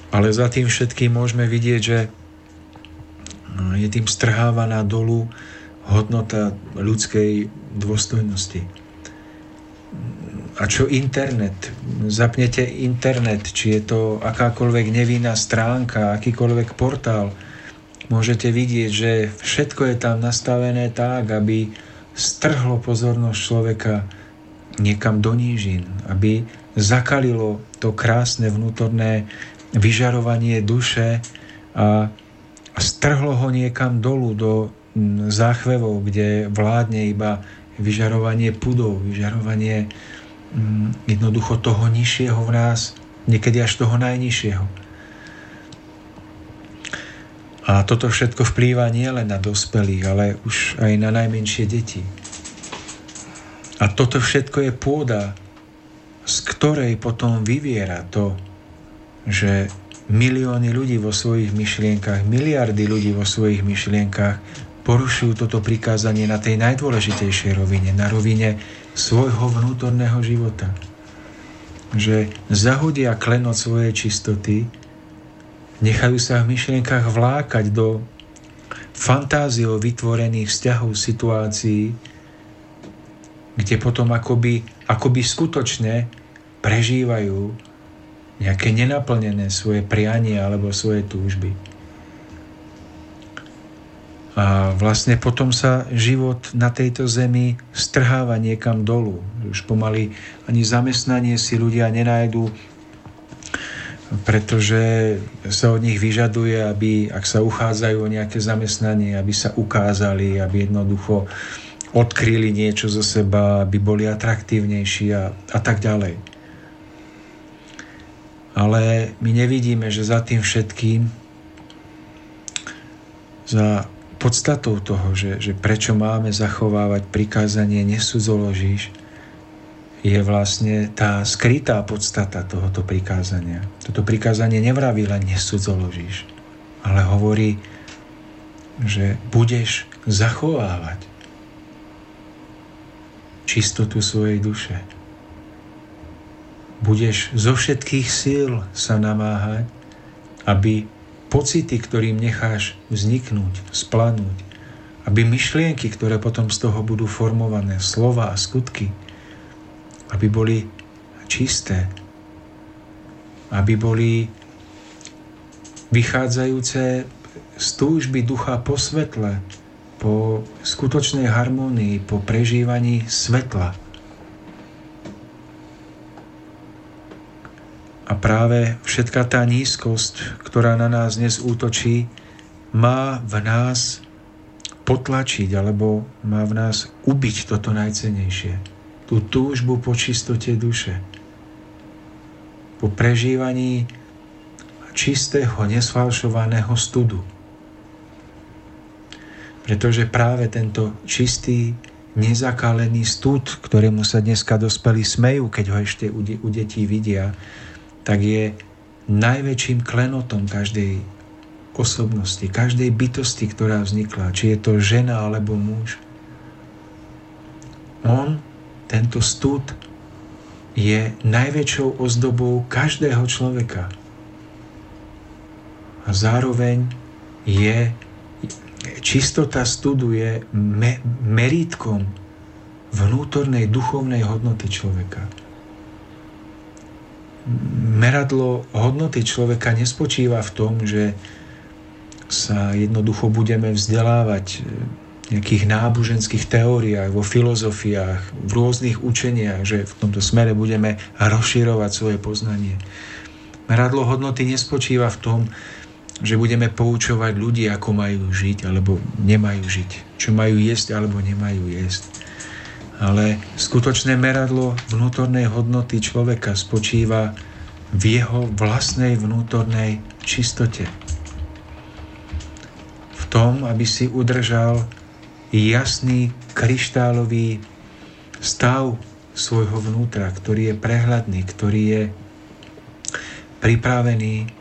ale za tým všetkým môžeme vidieť, že je tým strhávaná dolu hodnota ľudskej dôstojnosti. A čo internet? Zapnete internet, či je to akákoľvek nevinná stránka, akýkoľvek portál, môžete vidieť, že všetko je tam nastavené tak, aby strhlo pozornosť človeka niekam do nížin, aby zakalilo to krásne vnútorné vyžarovanie duše a, strhlo ho niekam dolu do záchvevov, kde vládne iba vyžarovanie pudov, vyžarovanie jednoducho toho nižšieho v nás, niekedy až toho najnižšieho. A toto všetko vplýva nielen na dospelých, ale už aj na najmenšie deti. A toto všetko je pôda, z ktorej potom vyviera to, že milióny ľudí vo svojich myšlienkach, miliardy ľudí vo svojich myšlienkach porušujú toto prikázanie na tej najdôležitejšej rovine, na rovine svojho vnútorného života. Že zahodia klenot svojej čistoty, nechajú sa v myšlienkach vlákať do fantáziou vytvorených vzťahov, situácií, kde potom akoby, akoby skutočne prežívajú nejaké nenaplnené svoje prianie alebo svoje túžby. A vlastne potom sa život na tejto zemi strháva niekam dolu. Už pomaly ani zamestnanie si ľudia nenajdu, pretože sa od nich vyžaduje, aby, ak sa uchádzajú o nejaké zamestnanie, aby sa ukázali, aby jednoducho odkryli niečo zo seba, aby boli atraktívnejší a, a tak ďalej ale my nevidíme, že za tým všetkým, za podstatou toho, že, že prečo máme zachovávať prikázanie nesudzoložíš, je vlastne tá skrytá podstata tohoto prikázania. Toto prikázanie nevraví len nesudzoložíš, ale hovorí, že budeš zachovávať čistotu svojej duše budeš zo všetkých síl sa namáhať, aby pocity, ktorým necháš vzniknúť, splanúť, aby myšlienky, ktoré potom z toho budú formované, slova a skutky, aby boli čisté, aby boli vychádzajúce z túžby ducha po svetle, po skutočnej harmonii, po prežívaní svetla, A práve všetká tá nízkosť, ktorá na nás dnes útočí, má v nás potlačiť alebo má v nás ubiť toto najcenejšie. Tú túžbu po čistote duše. Po prežívaní čistého, nesfalšovaného studu. Pretože práve tento čistý, nezakalený stud, ktorému sa dneska dospelí smejú, keď ho ešte u detí vidia, tak je najväčším klenotom každej osobnosti, každej bytosti, ktorá vznikla, či je to žena alebo muž. On, tento stud, je najväčšou ozdobou každého človeka. A zároveň je čistota studu je me, merítkom vnútornej duchovnej hodnoty človeka meradlo hodnoty človeka nespočíva v tom, že sa jednoducho budeme vzdelávať nejakých náboženských teóriách, vo filozofiách, v rôznych učeniach, že v tomto smere budeme rozširovať svoje poznanie. Meradlo hodnoty nespočíva v tom, že budeme poučovať ľudí, ako majú žiť alebo nemajú žiť, čo majú jesť alebo nemajú jesť. Ale skutočné meradlo vnútornej hodnoty človeka spočíva v jeho vlastnej vnútornej čistote. V tom, aby si udržal jasný kryštálový stav svojho vnútra, ktorý je prehľadný, ktorý je pripravený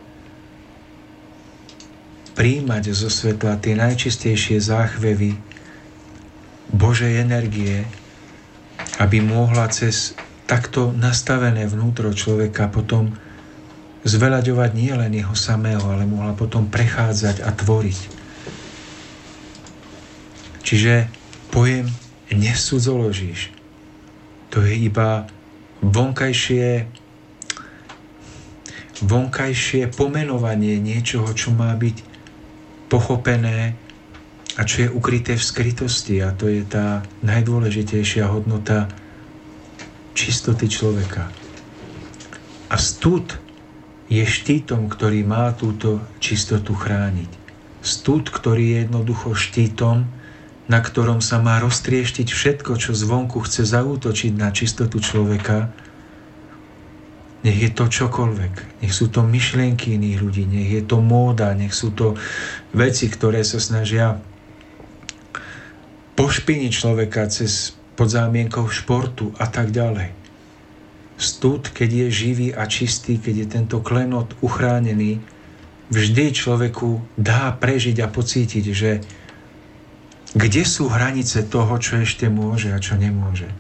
príjmať zo svetla tie najčistejšie záchvevy Božej energie, aby mohla cez takto nastavené vnútro človeka potom zveľaďovať nie len jeho samého, ale mohla potom prechádzať a tvoriť. Čiže pojem nesudzoložíš. To je iba vonkajšie vonkajšie pomenovanie niečoho, čo má byť pochopené a čo je ukryté v skrytosti. A to je tá najdôležitejšia hodnota čistoty človeka. A stud je štítom, ktorý má túto čistotu chrániť. Stud, ktorý je jednoducho štítom, na ktorom sa má roztrieštiť všetko, čo zvonku chce zaútočiť na čistotu človeka, nech je to čokoľvek, nech sú to myšlienky iných ľudí, nech je to móda, nech sú to veci, ktoré sa snažia pošpiniť človeka cez pod zámienkou športu a tak ďalej. Stud, keď je živý a čistý, keď je tento klenot uchránený, vždy človeku dá prežiť a pocítiť, že kde sú hranice toho, čo ešte môže a čo nemôže.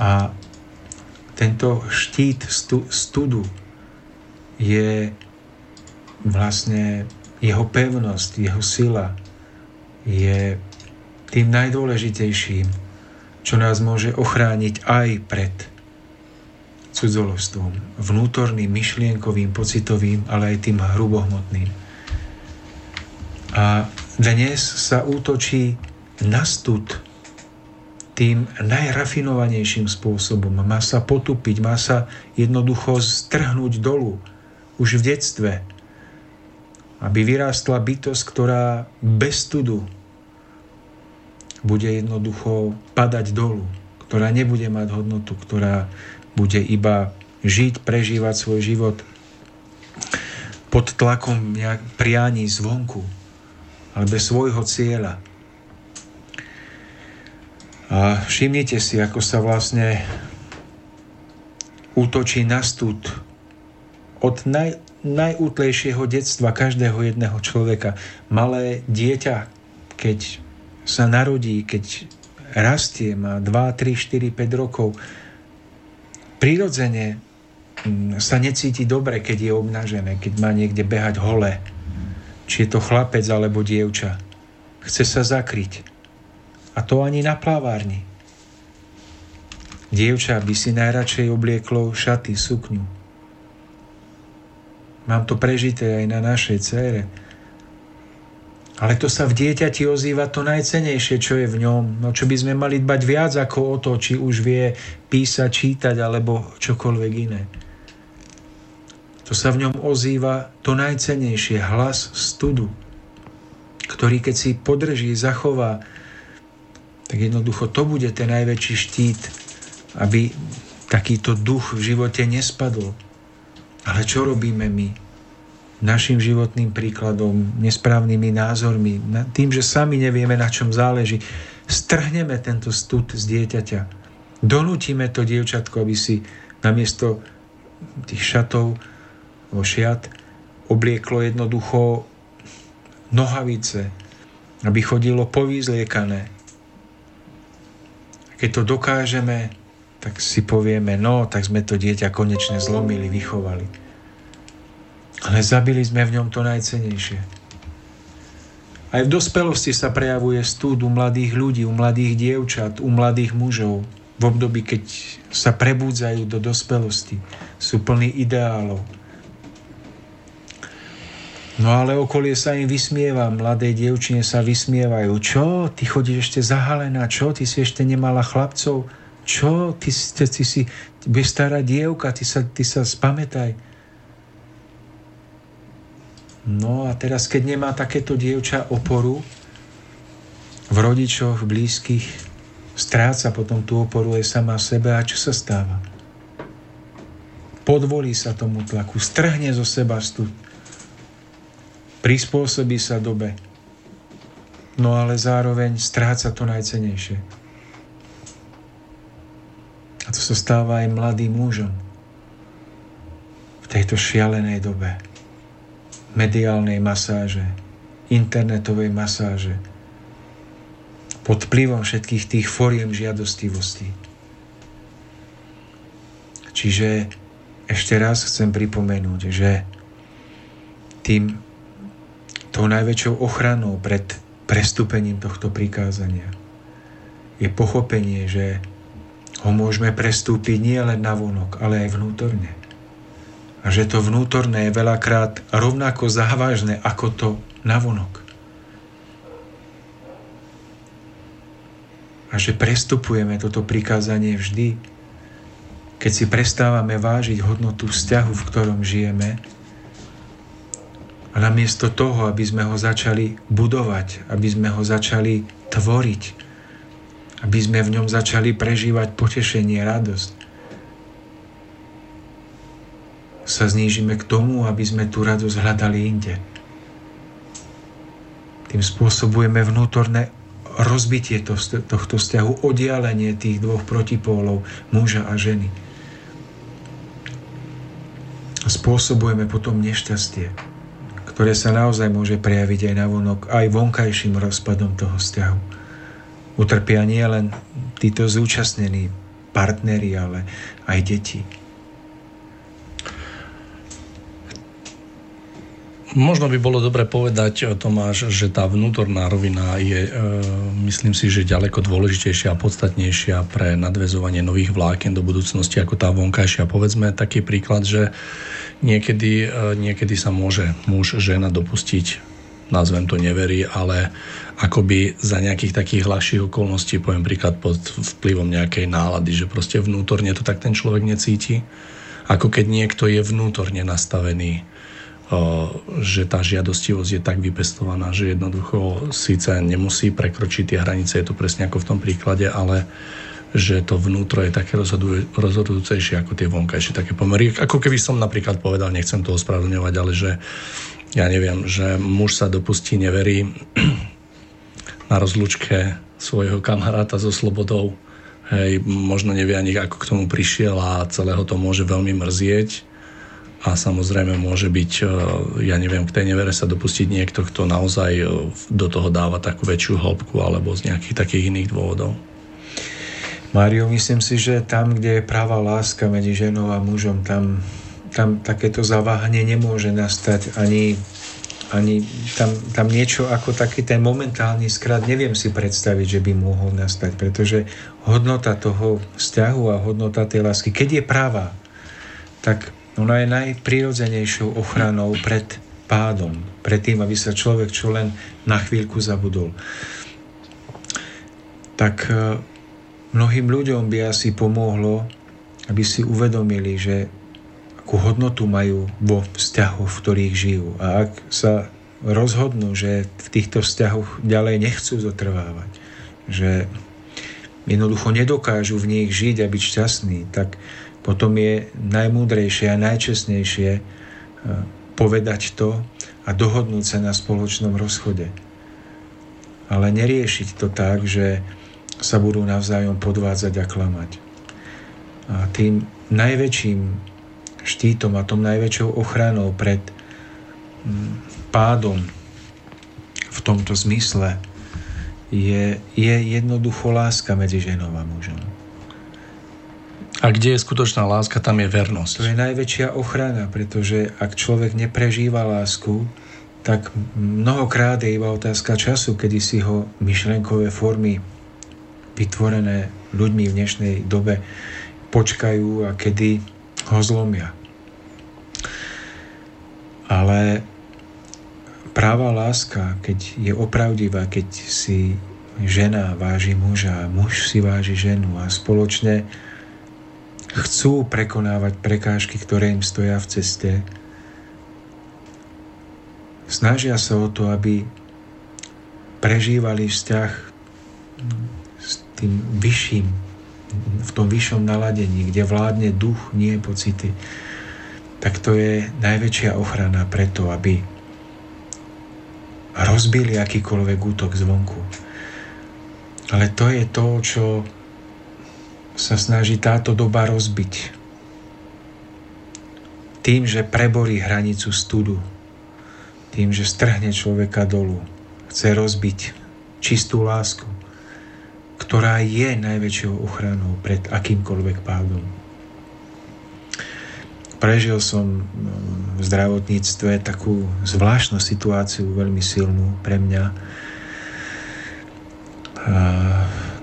A tento štít studu je vlastne jeho pevnosť, jeho sila je tým najdôležitejším, čo nás môže ochrániť aj pred cudzolostvom, vnútorným, myšlienkovým, pocitovým, ale aj tým hrubohmotným. A dnes sa útočí na stud tým najrafinovanejším spôsobom. Má sa potupiť, má sa jednoducho strhnúť dolu už v detstve, aby vyrástla bytosť, ktorá bez studu bude jednoducho padať dolu, ktorá nebude mať hodnotu, ktorá bude iba žiť, prežívať svoj život pod tlakom nejak prianí zvonku, ale bez svojho cieľa. A všimnite si, ako sa vlastne útočí na stud od naj, najútlejšieho detstva každého jedného človeka. Malé dieťa, keď sa narodí, keď rastie, má 2, 3, 4, 5 rokov, prirodzene mm, sa necíti dobre, keď je obnažené, keď má niekde behať hole, či je to chlapec alebo dievča. Chce sa zakryť. A to ani na plávárni. Dievča by si najradšej oblieklo šaty, sukňu. Mám to prežité aj na našej cére. Ale to sa v dieťati ozýva to najcenejšie, čo je v ňom. No čo by sme mali dbať viac ako o to, či už vie písať, čítať alebo čokoľvek iné. To sa v ňom ozýva to najcenejšie, hlas studu, ktorý keď si podrží, zachová, tak jednoducho to bude ten najväčší štít, aby takýto duch v živote nespadol. Ale čo robíme my? Našim životným príkladom, nesprávnymi názormi, tým, že sami nevieme, na čom záleží, strhneme tento stud z dieťaťa. Donútime to dievčatko, aby si namiesto tých šatov vo šiat, oblieklo jednoducho nohavice, aby chodilo povyzliekané. Keď to dokážeme, tak si povieme, no, tak sme to dieťa konečne zlomili, vychovali. Ale zabili sme v ňom to najcenejšie. Aj v dospelosti sa prejavuje stúd u mladých ľudí, u mladých dievčat, u mladých mužov. V období, keď sa prebúdzajú do dospelosti, sú plní ideálov, No ale okolie sa im vysmieva, mladé dievčine sa vysmievajú. Čo, ty chodíš ešte zahalená, čo, ty si ešte nemala chlapcov, čo, ty, ty, ty si ty stará dievka, ty sa, ty sa spamätaj. No a teraz, keď nemá takéto dievča oporu v rodičoch, v blízkych, stráca potom tú oporu aj sama sebe a čo sa stáva? Podvolí sa tomu tlaku, strhne zo seba stup prispôsobí sa dobe, no ale zároveň stráca to najcenejšie. A to sa stáva aj mladým mužom v tejto šialenej dobe mediálnej masáže, internetovej masáže, pod vplyvom všetkých tých foriem žiadostivosti. Čiže ešte raz chcem pripomenúť, že tým tou najväčšou ochranou pred prestúpením tohto prikázania je pochopenie, že ho môžeme prestúpiť nie len na vonok, ale aj vnútorne. Že to vnútorné je veľakrát rovnako závažné ako to navonok. A že prestupujeme toto prikázanie vždy, keď si prestávame vážiť hodnotu vzťahu, v ktorom žijeme a namiesto toho, aby sme ho začali budovať, aby sme ho začali tvoriť, aby sme v ňom začali prežívať potešenie, radosť, sa znížime k tomu, aby sme tú radosť hľadali inde. Tým spôsobujeme vnútorné rozbitie tohto vzťahu, oddialenie tých dvoch protipólov, muža a ženy. Spôsobujeme potom nešťastie ktoré sa naozaj môže prejaviť aj na vonok, aj vonkajším rozpadom toho vzťahu. Utrpia nie len títo zúčastnení partneri, ale aj deti. Možno by bolo dobre povedať, Tomáš, že tá vnútorná rovina je, e, myslím si, že ďaleko dôležitejšia a podstatnejšia pre nadvezovanie nových vlákien do budúcnosti ako tá vonkajšia. Povedzme taký príklad, že Niekedy, e, niekedy sa môže muž, žena dopustiť, nazvem to neverí, ale akoby za nejakých takých ľahších okolností, poviem príklad pod vplyvom nejakej nálady, že proste vnútorne to tak ten človek necíti, ako keď niekto je vnútorne nastavený, že tá žiadostivosť je tak vypestovaná, že jednoducho síce nemusí prekročiť tie hranice, je to presne ako v tom príklade, ale že to vnútro je také rozhodujúcejšie ako tie vonkajšie také pomery. Ako keby som napríklad povedal, nechcem to ospravedlňovať, ale že ja neviem, že muž sa dopustí neverí na rozlučke svojho kamaráta so slobodou. Hej, možno nevie ani ako k tomu prišiel a celého to môže veľmi mrzieť. A samozrejme môže byť, e, ja neviem, k tej nevere sa dopustiť niekto, kto naozaj e, do toho dáva takú väčšiu hĺbku alebo z nejakých takých iných dôvodov. Mário, myslím si, že tam, kde je práva láska medzi ženou a mužom, tam, tam takéto zaváhanie nemôže nastať ani, ani tam, tam niečo ako taký ten momentálny skrat neviem si predstaviť, že by mohol nastať, pretože hodnota toho vzťahu a hodnota tej lásky, keď je práva, tak ona je najprirodzenejšou ochranou pred pádom, pred tým, aby sa človek čo len na chvíľku zabudol. Tak Mnohým ľuďom by asi pomohlo, aby si uvedomili, že akú hodnotu majú vo vzťahoch, v ktorých žijú. A ak sa rozhodnú, že v týchto vzťahoch ďalej nechcú zotrvávať, že jednoducho nedokážu v nich žiť a byť šťastní, tak potom je najmúdrejšie a najčestnejšie e, povedať to a dohodnúť sa na spoločnom rozchode. Ale neriešiť to tak, že sa budú navzájom podvádzať a klamať. A tým najväčším štítom a tom najväčšou ochranou pred mm, pádom v tomto zmysle je, je jednoducho láska medzi ženou a mužom. A kde je skutočná láska, tam je vernosť. To je najväčšia ochrana, pretože ak človek neprežíva lásku, tak mnohokrát je iba otázka času, kedy si ho myšlenkové formy vytvorené ľuďmi v dnešnej dobe počkajú a kedy ho zlomia. Ale práva láska, keď je opravdivá, keď si žena váži muža, muž si váži ženu a spoločne chcú prekonávať prekážky, ktoré im stoja v ceste, snažia sa o to, aby prežívali vzťah s tým vyšším, v tom vyššom naladení, kde vládne duch, nie pocity, tak to je najväčšia ochrana preto, aby rozbili akýkoľvek útok zvonku. Ale to je to, čo sa snaží táto doba rozbiť. Tým, že preborí hranicu studu. Tým, že strhne človeka dolu. Chce rozbiť čistú lásku, ktorá je najväčšou ochranou pred akýmkoľvek pádom. Prežil som v zdravotníctve takú zvláštnu situáciu, veľmi silnú pre mňa.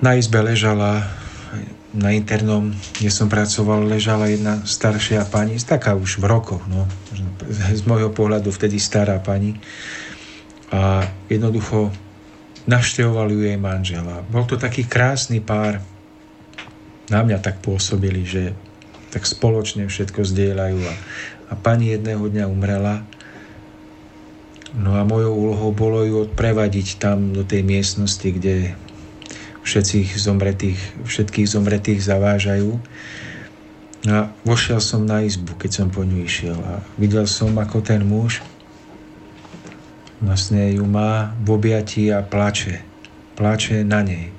Na izbe ležala, na internom, kde som pracoval, ležala jedna staršia pani, taká už v rokoch, no, z môjho pohľadu vtedy stará pani. A jednoducho navštevoval ju jej manžela. Bol to taký krásny pár, na mňa tak pôsobili, že tak spoločne všetko zdieľajú a, a pani jedného dňa umrela. No a mojou úlohou bolo ju odprevadiť tam do tej miestnosti, kde všetkých zomretých, všetkých zomretých zavážajú. A vošiel som na izbu, keď som po ňu išiel a videl som, ako ten muž vlastne ju má v objatí a plače. Plače na nej.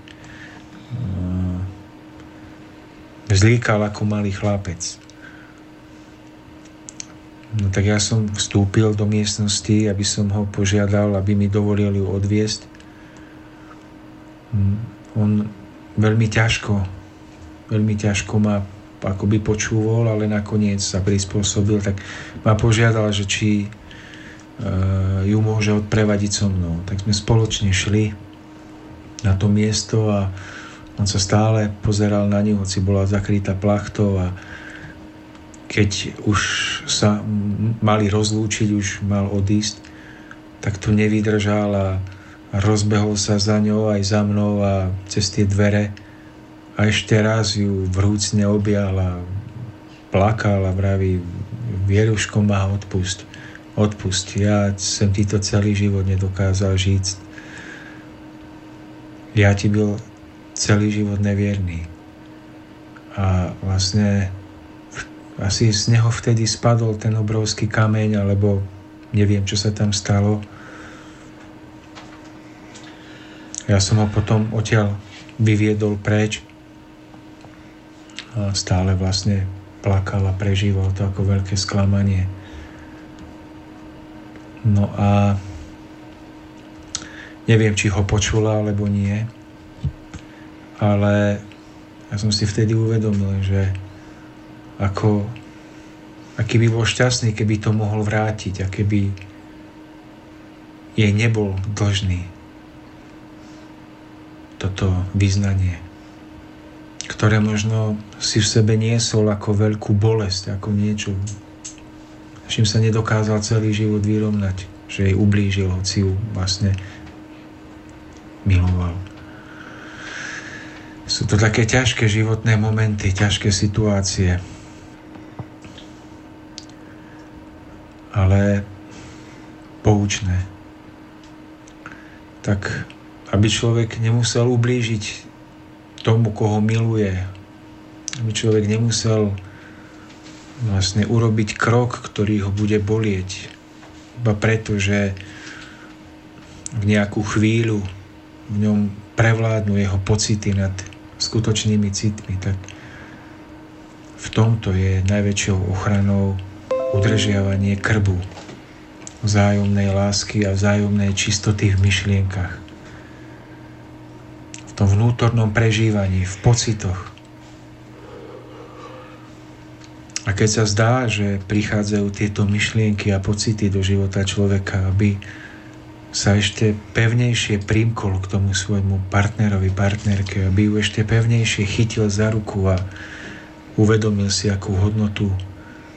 zlíkal ako malý chlapec. No tak ja som vstúpil do miestnosti, aby som ho požiadal, aby mi dovolil ju odviesť. On veľmi ťažko, veľmi ťažko ma akoby počúval, ale nakoniec sa prispôsobil, tak ma požiadal, že či uh, ju môže odprevadiť so mnou. Tak sme spoločne šli na to miesto a on sa stále pozeral na ňu, hoci bola zakrytá plachtou a keď už sa mali rozlúčiť, už mal odísť, tak tu nevydržal a rozbehol sa za ňou aj za mnou a cez tie dvere a ešte raz ju vrúcne objal a plakal a vraví Vieruško má odpust, odpust, ja som ti to celý život nedokázal žiť. Ja ti byl celý život nevierný. A vlastne asi z neho vtedy spadol ten obrovský kameň, alebo neviem, čo sa tam stalo. Ja som ho potom odtiaľ vyviedol preč a stále vlastne plakal a prežíval to ako veľké sklamanie. No a neviem, či ho počula alebo nie, ale ja som si vtedy uvedomil, že ako, aký by bol šťastný, keby to mohol vrátiť a keby jej nebol dlžný toto vyznanie, ktoré možno si v sebe niesol ako veľkú bolesť, ako niečo, čím sa nedokázal celý život vyrovnať, že jej ublížil, hoci ju vlastne miloval. Sú to také ťažké životné momenty, ťažké situácie. Ale poučné. Tak, aby človek nemusel ublížiť tomu, koho miluje. Aby človek nemusel vlastne urobiť krok, ktorý ho bude bolieť. Iba preto, že v nejakú chvíľu v ňom prevládnu jeho pocity nad skutočnými citmi, tak v tomto je najväčšou ochranou udržiavanie krbu, vzájomnej lásky a vzájomnej čistoty v myšlienkach. Tom vnútornom prežívaní, v pocitoch. A keď sa zdá, že prichádzajú tieto myšlienky a pocity do života človeka, aby sa ešte pevnejšie primkol k tomu svojmu partnerovi, partnerke, aby ju ešte pevnejšie chytil za ruku a uvedomil si, akú hodnotu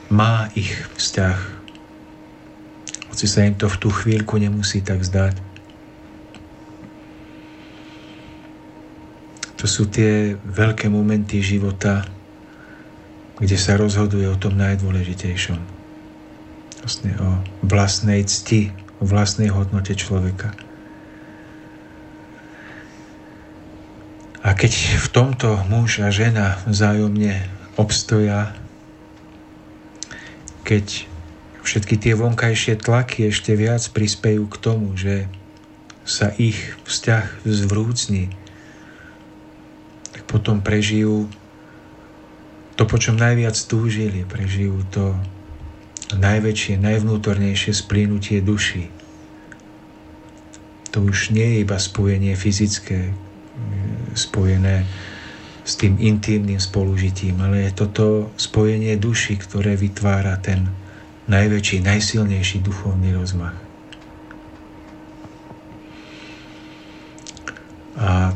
má ich vzťah. hoci sa im to v tú chvíľku nemusí tak zdať. To sú tie veľké momenty života, kde sa rozhoduje o tom najdôležitejšom. Vlastne o vlastnej cti, o vlastnej hodnote človeka. A keď v tomto muž a žena vzájomne obstoja, keď všetky tie vonkajšie tlaky ešte viac prispejú k tomu, že sa ich vzťah zvrúcni, potom prežijú to, po čom najviac túžili, prežijú to najväčšie, najvnútornejšie splínutie duši. To už nie je iba spojenie fyzické, spojené s tým intimným spolužitím, ale je toto spojenie duši, ktoré vytvára ten najväčší, najsilnejší duchovný rozmach. A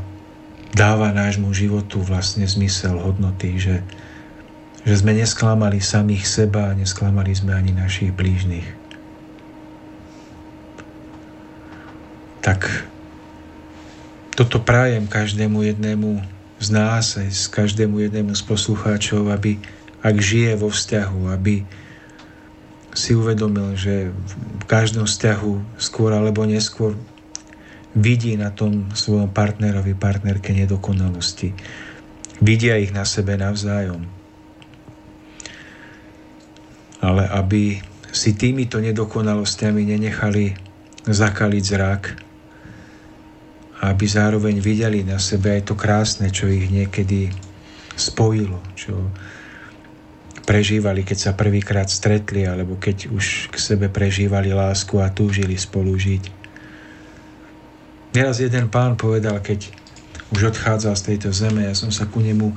dáva nášmu životu vlastne zmysel, hodnoty, že, že sme nesklamali samých seba a nesklamali sme ani našich blížnych. Tak toto prajem každému jednému z nás, aj z každému jednému z poslucháčov, aby ak žije vo vzťahu, aby si uvedomil, že v každom vzťahu skôr alebo neskôr vidí na tom svojom partnerovi, partnerke nedokonalosti. Vidia ich na sebe navzájom. Ale aby si týmito nedokonalosťami nenechali zakaliť zrak, aby zároveň videli na sebe aj to krásne, čo ich niekedy spojilo, čo prežívali, keď sa prvýkrát stretli, alebo keď už k sebe prežívali lásku a túžili spolu žiť. Neraz jeden pán povedal, keď už odchádzal z tejto zeme, ja som sa ku nemu,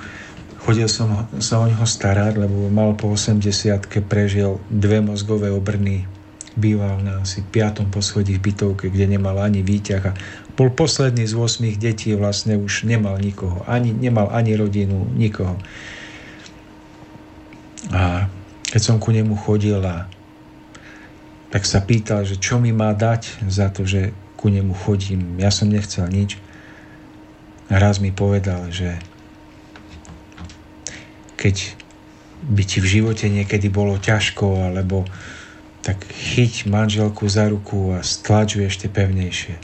chodil som sa o neho starať, lebo mal po 80 prežil dve mozgové obrny, býval na asi piatom poschodí v bytovke, kde nemal ani výťah a bol posledný z 8 detí, vlastne už nemal nikoho, ani, nemal ani rodinu, nikoho. A keď som ku nemu chodil a tak sa pýtal, že čo mi má dať za to, že ku nemu chodím. Ja som nechcel nič. Raz mi povedal, že keď by ti v živote niekedy bolo ťažko, alebo tak chyť manželku za ruku a stlačuj ešte pevnejšie.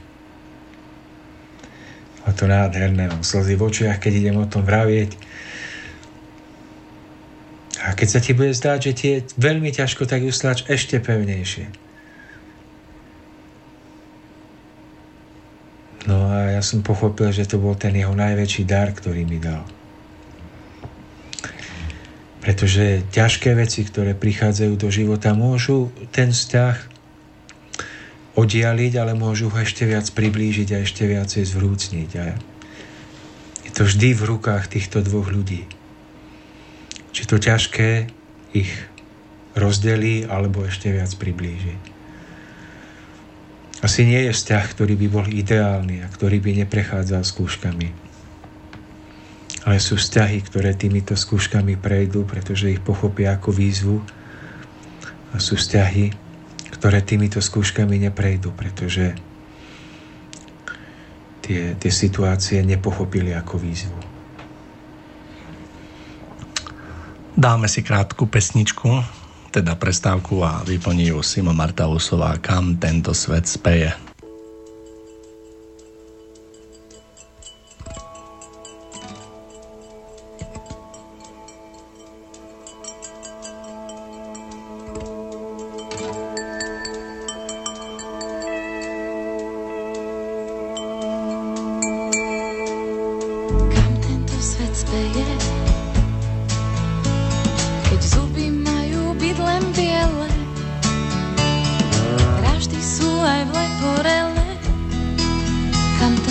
A to nádherné, mám slzy v očiach, keď idem o tom vravieť. A keď sa ti bude zdať, že ti je veľmi ťažko, tak ju stlač ešte pevnejšie. No a ja som pochopil, že to bol ten jeho najväčší dar, ktorý mi dal. Pretože ťažké veci, ktoré prichádzajú do života, môžu ten vzťah oddialiť, ale môžu ho ešte viac priblížiť a ešte viacej zvrúcniť. A je to vždy v rukách týchto dvoch ľudí. Či to ťažké ich rozdelí, alebo ešte viac priblíži. Asi nie je vzťah, ktorý by bol ideálny a ktorý by neprechádzal skúškami. Ale sú vzťahy, ktoré týmito skúškami prejdú, pretože ich pochopia ako výzvu. A sú vzťahy, ktoré týmito skúškami neprejdú, pretože tie, tie situácie nepochopili ako výzvu. Dáme si krátku pesničku, teda prestávku a vyplní ju Sima Martausová Kam tento svet speje.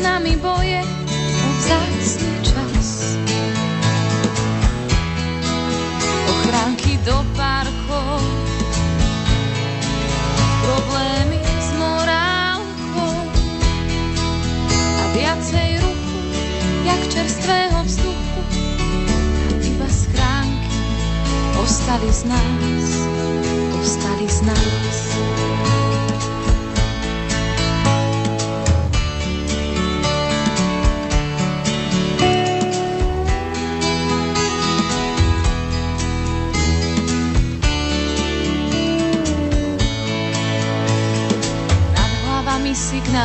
nami boje o vzácný čas. Ochránky do parkov, problémy s morálkou a viacej ruchu, jak čerstvého vzduchu iba schránky ostali z nás, ostali z nás.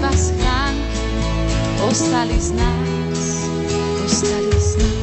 iba schránky ostali z nás, ostali z nás.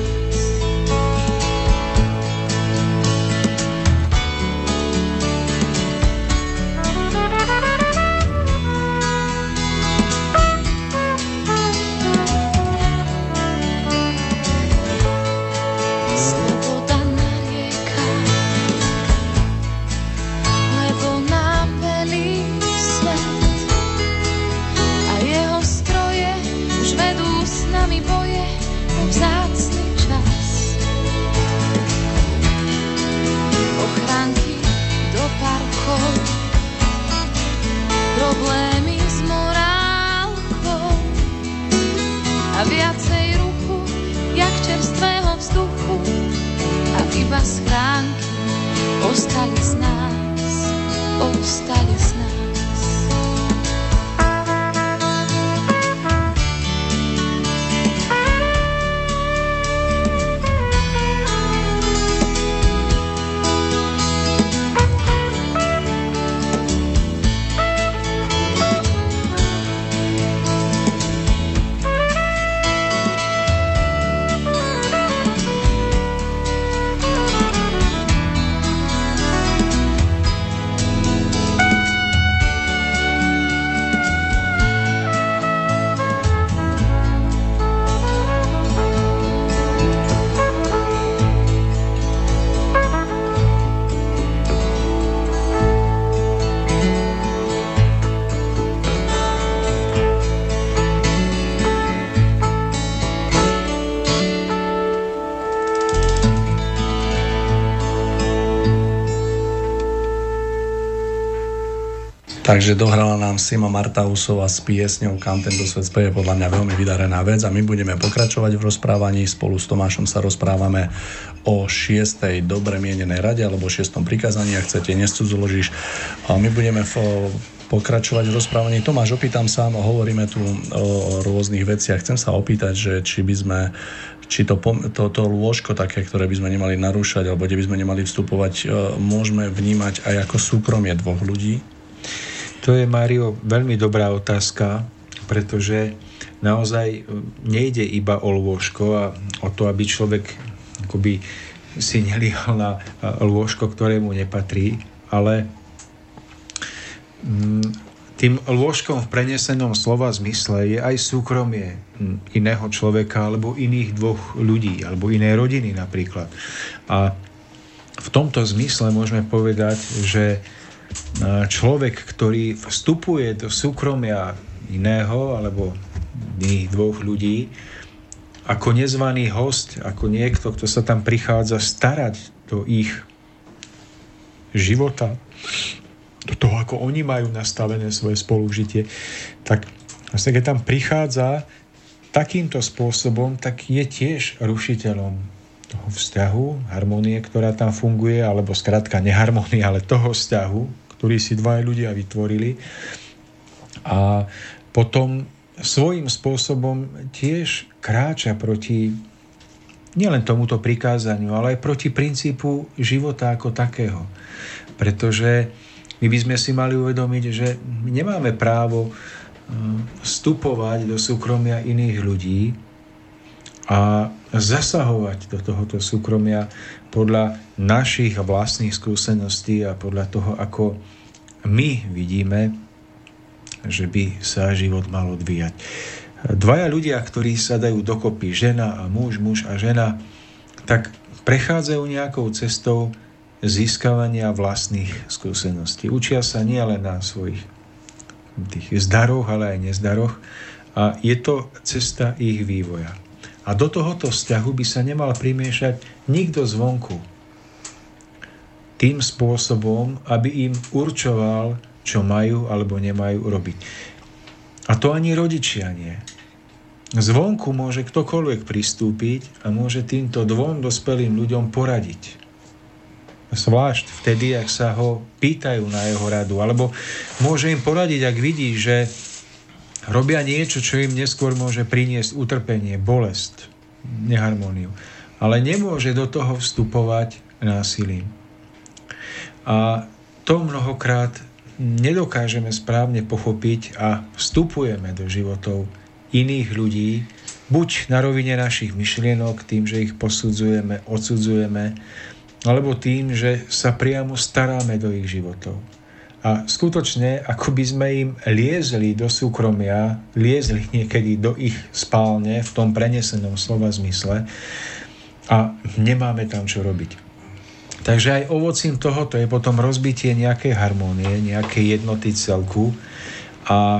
Takže dohrala nám Sima Martausova s piesňou Kam tento svet speje, podľa mňa veľmi vydarená vec a my budeme pokračovať v rozprávaní. Spolu s Tomášom sa rozprávame o šiestej dobre mienenej rade alebo šiestom prikazaní, ak chcete, nescudzoložíš. My budeme v pokračovať v rozprávaní. Tomáš, opýtam sa, hovoríme tu o rôznych veciach. Chcem sa opýtať, že či by sme či to, to, to lôžko také, ktoré by sme nemali narúšať alebo kde by sme nemali vstupovať, e, môžeme vnímať aj ako súkromie dvoch ľudí? To je, Mário, veľmi dobrá otázka, pretože naozaj e, nejde iba o lôžko a o to, aby človek akoby si nelíhal na e, lôžko, ktorému nepatrí, ale mm, tým lôžkom v prenesenom slova zmysle je aj súkromie mm, iného človeka alebo iných dvoch ľudí alebo inej rodiny napríklad. A v tomto zmysle môžeme povedať, že človek, ktorý vstupuje do súkromia iného alebo iných dvoch ľudí, ako nezvaný host, ako niekto, kto sa tam prichádza starať do ich života, do to, ako oni majú nastavené svoje spolužitie, tak vlastne keď tam prichádza takýmto spôsobom, tak je tiež rušiteľom toho vzťahu, harmonie, ktorá tam funguje, alebo skrátka neharmonie, ale toho vzťahu, ktorý si dva ľudia vytvorili. A potom svojím spôsobom tiež kráča proti nielen tomuto prikázaniu, ale aj proti princípu života ako takého. Pretože my by sme si mali uvedomiť, že my nemáme právo vstupovať do súkromia iných ľudí a zasahovať do tohoto súkromia podľa našich vlastných skúseností a podľa toho, ako my vidíme, že by sa život mal odvíjať. Dvaja ľudia, ktorí sa dajú dokopy, žena a muž, muž a žena, tak prechádzajú nejakou cestou získavania vlastných skúseností. Učia sa nielen na svojich tých zdaroch, ale aj nezdaroch. A je to cesta ich vývoja. A do tohoto vzťahu by sa nemal primiešať nikto zvonku. Tým spôsobom, aby im určoval, čo majú alebo nemajú robiť. A to ani rodičia nie. Zvonku môže ktokoľvek pristúpiť a môže týmto dvom dospelým ľuďom poradiť zvlášť vtedy, ak sa ho pýtajú na jeho radu, alebo môže im poradiť, ak vidí, že robia niečo, čo im neskôr môže priniesť utrpenie, bolesť, neharmóniu. Ale nemôže do toho vstupovať násilím. A to mnohokrát nedokážeme správne pochopiť a vstupujeme do životov iných ľudí, buď na rovine našich myšlienok, tým, že ich posudzujeme, odsudzujeme, alebo tým, že sa priamo staráme do ich životov. A skutočne, ako by sme im liezli do súkromia, liezli niekedy do ich spálne v tom prenesenom slova zmysle a nemáme tam čo robiť. Takže aj ovocím tohoto je potom rozbitie nejakej harmónie, nejakej jednoty celku a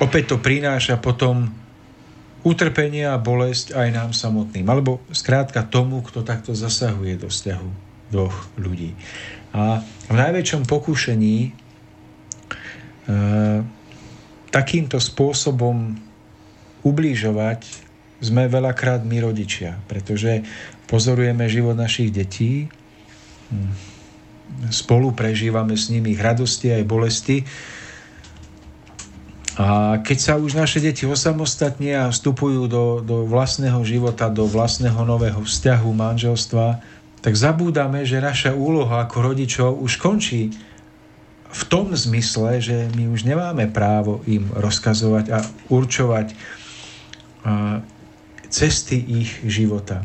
opäť to prináša potom utrpenie a bolesť aj nám samotným. Alebo skrátka tomu, kto takto zasahuje do vzťahu dvoch ľudí. A v najväčšom pokušení e, takýmto spôsobom ubližovať sme veľakrát my rodičia, pretože pozorujeme život našich detí, hm, spolu prežívame s nimi radosti aj bolesti, a keď sa už naše deti osamostatnia a vstupujú do, do vlastného života, do vlastného nového vzťahu, manželstva, tak zabúdame, že naša úloha ako rodičov už končí v tom zmysle, že my už nemáme právo im rozkazovať a určovať cesty ich života.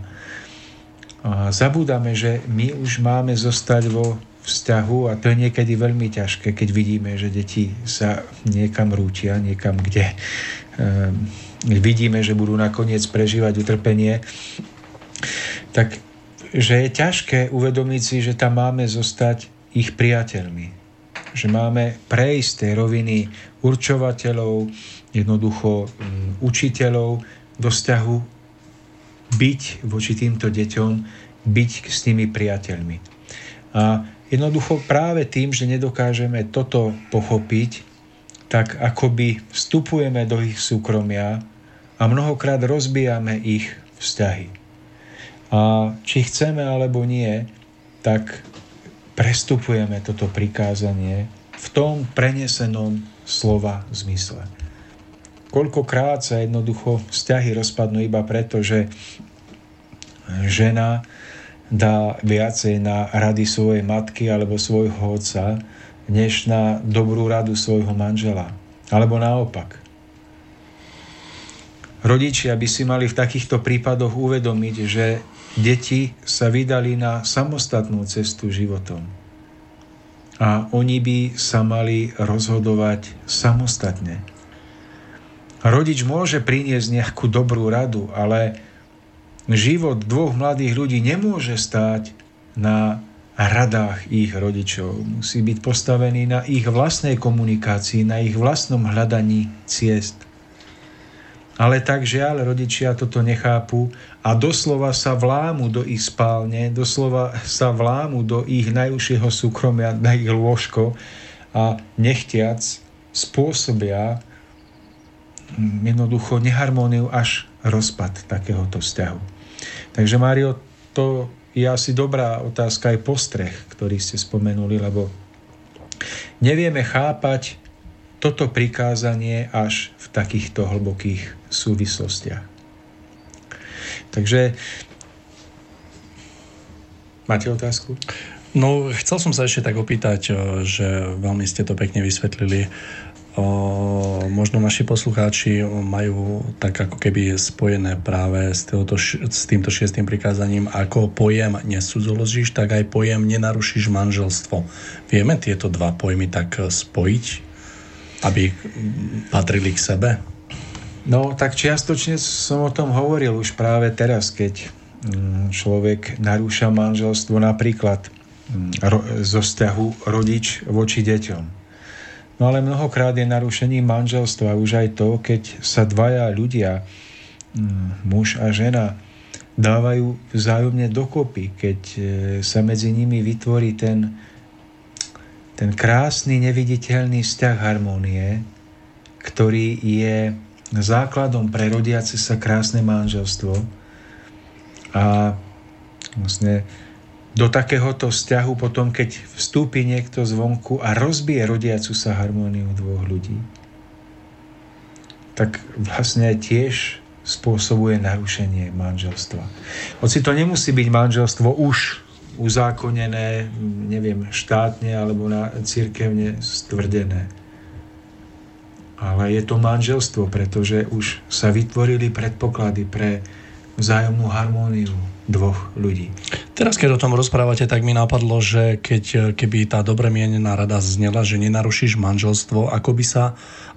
A zabúdame, že my už máme zostať vo vzťahu a to je niekedy veľmi ťažké, keď vidíme, že deti sa niekam rútia, niekam, kde um, vidíme, že budú nakoniec prežívať utrpenie, tak že je ťažké uvedomiť si, že tam máme zostať ich priateľmi. Že máme prejsť tej roviny určovateľov, jednoducho um, učiteľov do vzťahu byť voči týmto deťom, byť s nimi priateľmi. A Jednoducho práve tým, že nedokážeme toto pochopiť, tak akoby vstupujeme do ich súkromia a mnohokrát rozbijame ich vzťahy. A či chceme alebo nie, tak prestupujeme toto prikázanie v tom prenesenom slova zmysle. Koľkokrát sa jednoducho vzťahy rozpadnú iba preto, že žena dá viacej na rady svojej matky alebo svojho otca, než na dobrú radu svojho manžela. Alebo naopak. Rodičia by si mali v takýchto prípadoch uvedomiť, že deti sa vydali na samostatnú cestu životom. A oni by sa mali rozhodovať samostatne. Rodič môže priniesť nejakú dobrú radu, ale život dvoch mladých ľudí nemôže stáť na radách ich rodičov. Musí byť postavený na ich vlastnej komunikácii, na ich vlastnom hľadaní ciest. Ale tak žiaľ, rodičia toto nechápu a doslova sa vlámu do ich spálne, doslova sa vlámu do ich najúžšieho súkromia, na ich lôžko a nechtiac spôsobia jednoducho neharmóniu až rozpad takéhoto vzťahu. Takže Mário, to je asi dobrá otázka aj postreh, ktorý ste spomenuli, lebo nevieme chápať toto prikázanie až v takýchto hlbokých súvislostiach. Takže máte otázku? No, chcel som sa ešte tak opýtať, že veľmi ste to pekne vysvetlili možno naši poslucháči majú tak ako keby spojené práve s, týmto, s týmto šiestým prikázaním ako pojem nesudzoložíš, tak aj pojem nenarušíš manželstvo. Vieme tieto dva pojmy tak spojiť, aby patrili k sebe? No, tak čiastočne som o tom hovoril už práve teraz, keď mm, človek narúša manželstvo napríklad mm, zo vzťahu rodič voči deťom No ale mnohokrát je narušením manželstva už aj to, keď sa dvaja ľudia, mm, muž a žena, dávajú vzájomne dokopy, keď e, sa medzi nimi vytvorí ten, ten krásny, neviditeľný vzťah harmonie, ktorý je základom pre rodiace sa krásne manželstvo. A vlastne do takéhoto vzťahu potom, keď vstúpi niekto zvonku a rozbije rodiacu sa harmóniu dvoch ľudí, tak vlastne tiež spôsobuje narušenie manželstva. Hoci to nemusí byť manželstvo už uzákonené, neviem, štátne alebo na církevne stvrdené. Ale je to manželstvo, pretože už sa vytvorili predpoklady pre vzájomnú harmóniu dvoch ľudí. Teraz, keď o tom rozprávate, tak mi napadlo, že keď, keby tá dobre mienená rada znela, že nenarušíš manželstvo, ako by sa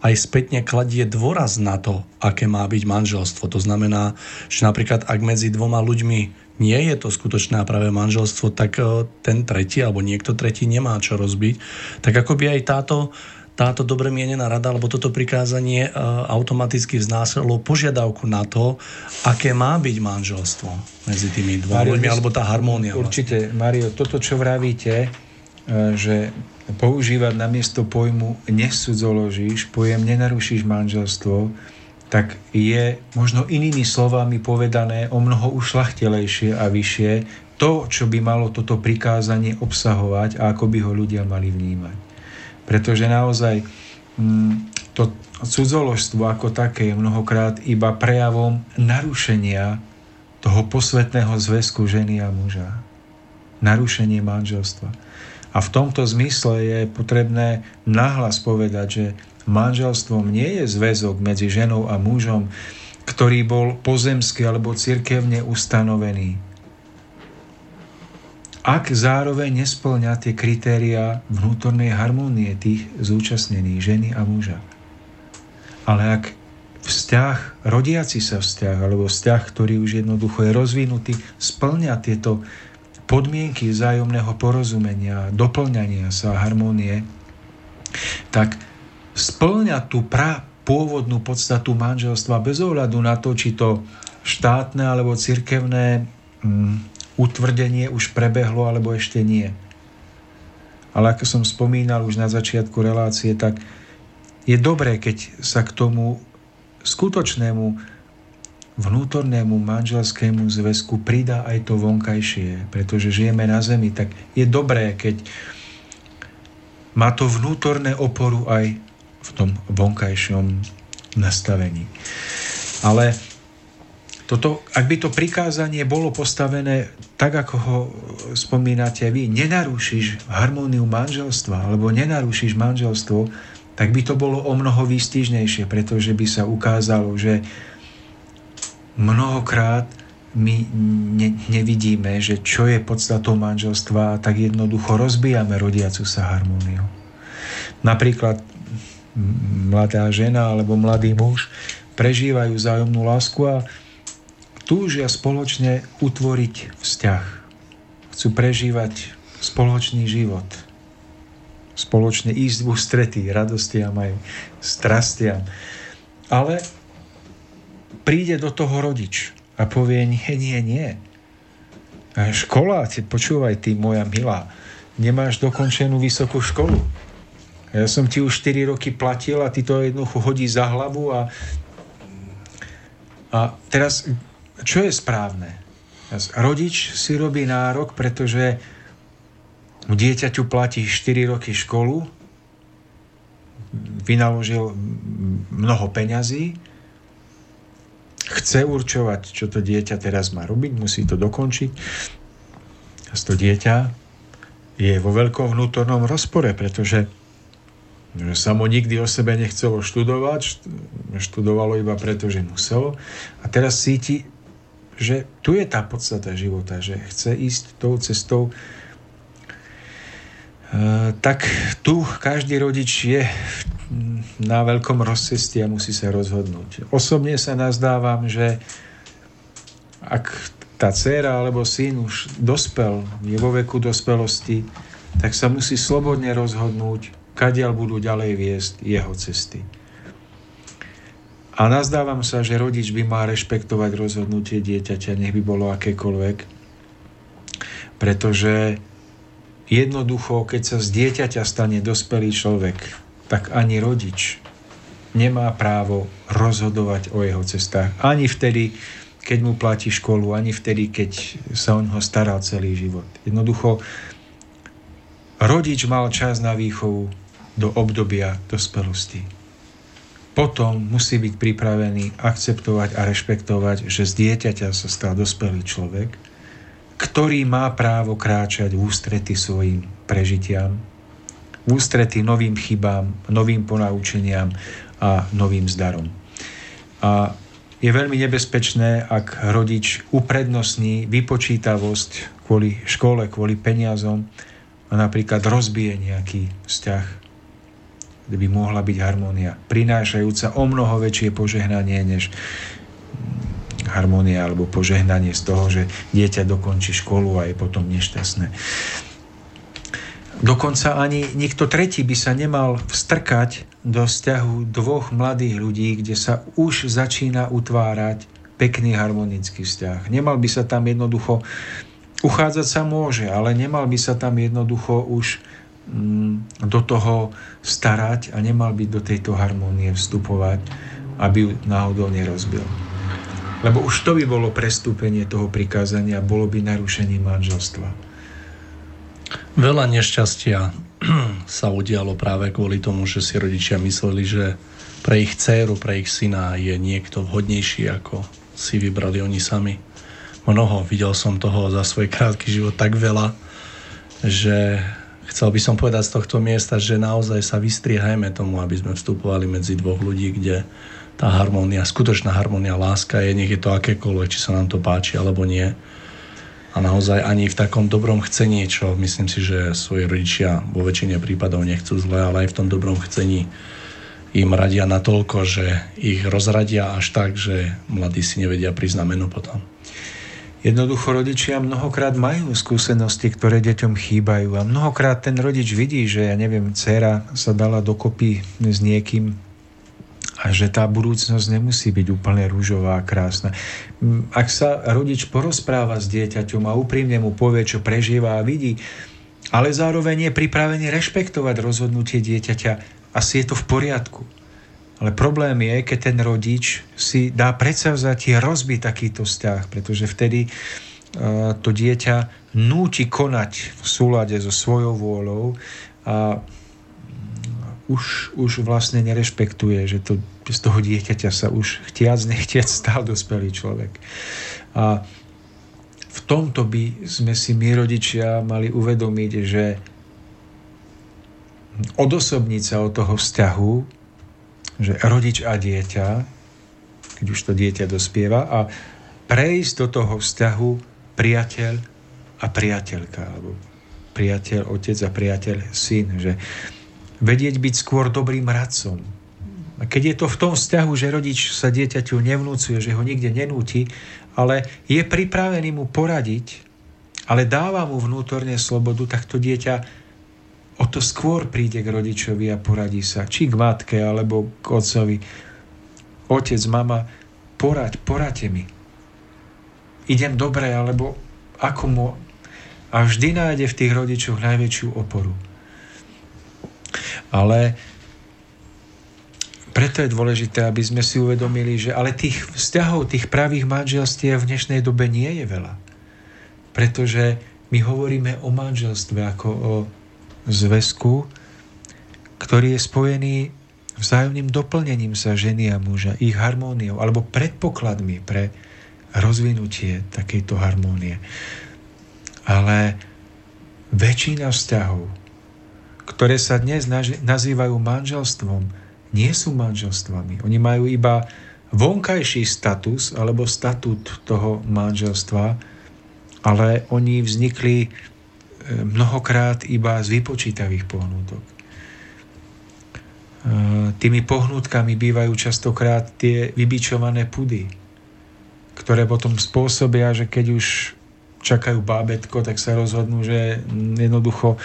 aj spätne kladie dôraz na to, aké má byť manželstvo. To znamená, že napríklad ak medzi dvoma ľuďmi nie je to skutočné a práve manželstvo, tak eh, ten tretí alebo niekto tretí nemá čo rozbiť. Tak ako by aj táto táto dobre mienená rada alebo toto prikázanie e, automaticky vznášalo požiadavku na to, aké má byť manželstvo medzi tými dvoma ľuďmi, alebo tá harmónia. Určite. Mario, toto, čo vravíte, e, že používať namiesto pojmu nesudzoložíš, pojem nenarušíš manželstvo, tak je možno inými slovami povedané o mnoho ušlachtelejšie a vyššie to, čo by malo toto prikázanie obsahovať a ako by ho ľudia mali vnímať. Pretože naozaj mm, to cudzoložstvo ako také je mnohokrát iba prejavom narušenia toho posvetného zväzku ženy a muža. Narušenie manželstva. A v tomto zmysle je potrebné nahlas povedať, že manželstvom nie je zväzok medzi ženou a mužom, ktorý bol pozemsky alebo cirkevne ustanovený, ak zároveň nesplňa tie kritéria vnútornej harmónie tých zúčastnených ženy a muža. Ale ak vzťah, rodiaci sa vzťah, alebo vzťah, ktorý už jednoducho je rozvinutý, splňa tieto podmienky vzájomného porozumenia, doplňania sa harmónie, tak splňa tú pra pôvodnú podstatu manželstva bez ohľadu na to, či to štátne alebo cirkevné mm, utvrdenie už prebehlo alebo ešte nie. Ale ako som spomínal už na začiatku relácie, tak je dobré, keď sa k tomu skutočnému vnútornému manželskému zväzku pridá aj to vonkajšie, pretože žijeme na zemi, tak je dobré, keď má to vnútorné oporu aj v tom vonkajšom nastavení. Ale toto, ak by to prikázanie bolo postavené tak, ako ho spomínate vy, nenarušíš harmóniu manželstva alebo nenarušíš manželstvo, tak by to bolo o mnoho výstižnejšie, pretože by sa ukázalo, že mnohokrát my ne, nevidíme, že čo je podstatou manželstva a tak jednoducho rozbijame rodiacu sa harmóniu. Napríklad mladá žena alebo mladý muž prežívajú zájomnú lásku a túžia spoločne utvoriť vzťah. Chcú prežívať spoločný život. Spoločne ísť v ústretí radostiam aj strastiam. Ale príde do toho rodič a povie, nie, nie, nie. Škola, počúvaj ty, moja milá, nemáš dokončenú vysokú školu. Ja som ti už 4 roky platil a ty to jednoducho hodí za hlavu a, a teraz, čo je správne? Rodič si robí nárok, pretože dieťaťu platí 4 roky školu, vynaložil mnoho peňazí, chce určovať, čo to dieťa teraz má robiť, musí to dokončiť. A to dieťa je vo veľkom vnútornom rozpore, pretože že samo nikdy o sebe nechcelo študovať, študovalo iba preto, že muselo. A teraz cíti, že tu je tá podstata života, že chce ísť tou cestou. E, tak tu každý rodič je na veľkom rozcestí a musí sa rozhodnúť. Osobne sa nazdávam, že ak tá dcéra alebo syn už dospel, je vo veku dospelosti, tak sa musí slobodne rozhodnúť, kadiaľ budú ďalej viesť jeho cesty. A nazdávam sa, že rodič by mal rešpektovať rozhodnutie dieťaťa, nech by bolo akékoľvek, pretože jednoducho, keď sa z dieťaťa stane dospelý človek, tak ani rodič nemá právo rozhodovať o jeho cestách. Ani vtedy, keď mu platí školu, ani vtedy, keď sa o neho staral celý život. Jednoducho, rodič mal čas na výchovu do obdobia dospelosti. Potom musí byť pripravený akceptovať a rešpektovať, že z dieťaťa sa stal dospelý človek, ktorý má právo kráčať v ústrety svojim prežitiam, v ústrety novým chybám, novým ponaučeniam a novým zdarom. A je veľmi nebezpečné, ak rodič uprednostní vypočítavosť kvôli škole, kvôli peniazom a napríklad rozbije nejaký vzťah kde by mohla byť harmónia, prinášajúca o mnoho väčšie požehnanie než harmónia alebo požehnanie z toho, že dieťa dokončí školu a je potom nešťastné. Dokonca ani nikto tretí by sa nemal vstrkať do vzťahu dvoch mladých ľudí, kde sa už začína utvárať pekný harmonický vzťah. Nemal by sa tam jednoducho, uchádzať sa môže, ale nemal by sa tam jednoducho už do toho starať a nemal byť do tejto harmónie vstupovať, aby ju náhodou nerozbil. Lebo už to by bolo prestúpenie toho prikázania, bolo by narušenie manželstva. Veľa nešťastia sa udialo práve kvôli tomu, že si rodičia mysleli, že pre ich dceru, pre ich syna je niekto vhodnejší, ako si vybrali oni sami. Mnoho, videl som toho za svoj krátky život tak veľa, že chcel by som povedať z tohto miesta, že naozaj sa vystriehajme tomu, aby sme vstupovali medzi dvoch ľudí, kde tá harmónia, skutočná harmónia, láska je, nech je to akékoľvek, či sa nám to páči alebo nie. A naozaj ani v takom dobrom chcení, čo myslím si, že svoji rodičia vo väčšine prípadov nechcú zle, ale aj v tom dobrom chcení im radia natoľko, že ich rozradia až tak, že mladí si nevedia priznať meno potom. Jednoducho rodičia mnohokrát majú skúsenosti, ktoré deťom chýbajú a mnohokrát ten rodič vidí, že ja neviem, dcera sa dala dokopy s niekým a že tá budúcnosť nemusí byť úplne rúžová a krásna. Ak sa rodič porozpráva s dieťaťom a úprimne mu povie, čo prežíva a vidí, ale zároveň je pripravený rešpektovať rozhodnutie dieťaťa, asi je to v poriadku. Ale problém je, keď ten rodič si dá predsavzatie rozbiť takýto vzťah, pretože vtedy uh, to dieťa núti konať v súlade so svojou vôľou a už, už vlastne nerešpektuje, že to, z toho dieťaťa sa už chtiac, nechtiac stal dospelý človek. A v tomto by sme si my rodičia mali uvedomiť, že odosobniť sa od toho vzťahu že rodič a dieťa, keď už to dieťa dospieva, a prejsť do toho vzťahu priateľ a priateľka, alebo priateľ, otec a priateľ, syn, že vedieť byť skôr dobrým radcom. A keď je to v tom vzťahu, že rodič sa dieťaťu nevnúcuje, že ho nikde nenúti, ale je pripravený mu poradiť, ale dáva mu vnútorne slobodu, tak to dieťa o to skôr príde k rodičovi a poradí sa, či k matke, alebo k otcovi. Otec, mama, poraď, poraďte mi. Idem dobre, alebo ako mu... A vždy nájde v tých rodičoch najväčšiu oporu. Ale preto je dôležité, aby sme si uvedomili, že ale tých vzťahov, tých pravých manželstiev v dnešnej dobe nie je veľa. Pretože my hovoríme o manželstve ako o zväzku, ktorý je spojený vzájomným doplnením sa ženy a muža, ich harmóniou alebo predpokladmi pre rozvinutie takejto harmónie. Ale väčšina vzťahov, ktoré sa dnes nazývajú manželstvom, nie sú manželstvami. Oni majú iba vonkajší status alebo statút toho manželstva, ale oni vznikli mnohokrát iba z vypočítavých pohnútok. E, tými pohnutkami bývajú častokrát tie vybičované pudy, ktoré potom spôsobia, že keď už čakajú bábetko, tak sa rozhodnú, že jednoducho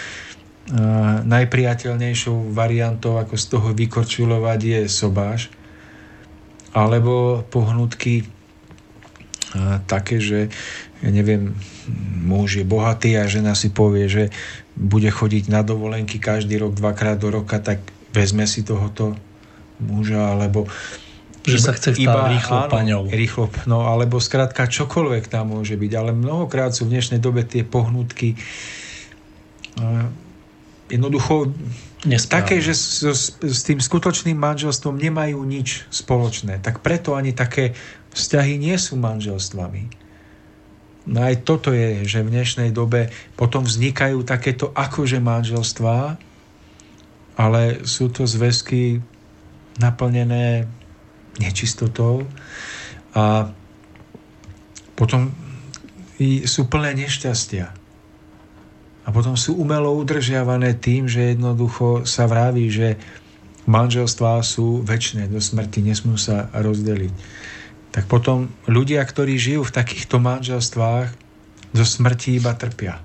najpriateľnejšou variantou, ako z toho vykorčulovať, je sobáš. Alebo pohnutky také, že ja neviem, muž je bohatý a žena si povie, že bude chodiť na dovolenky každý rok, dvakrát do roka, tak vezme si tohoto muža, alebo že sa chce iba rýchlo áno, paňou. Rýchlo, no, alebo skrátka čokoľvek tam môže byť. Ale mnohokrát sú v dnešnej dobe tie pohnutky jednoducho Nesprávne. také, že s, s, s tým skutočným manželstvom nemajú nič spoločné. Tak preto ani také vzťahy nie sú manželstvami. No aj toto je, že v dnešnej dobe potom vznikajú takéto akože manželstvá, ale sú to zväzky naplnené nečistotou a potom sú plné nešťastia. A potom sú umelo udržiavané tým, že jednoducho sa vraví, že manželstvá sú väčšie do smrti, nesmú sa rozdeliť. Tak potom ľudia, ktorí žijú v takýchto manželstvách, do smrti iba trpia.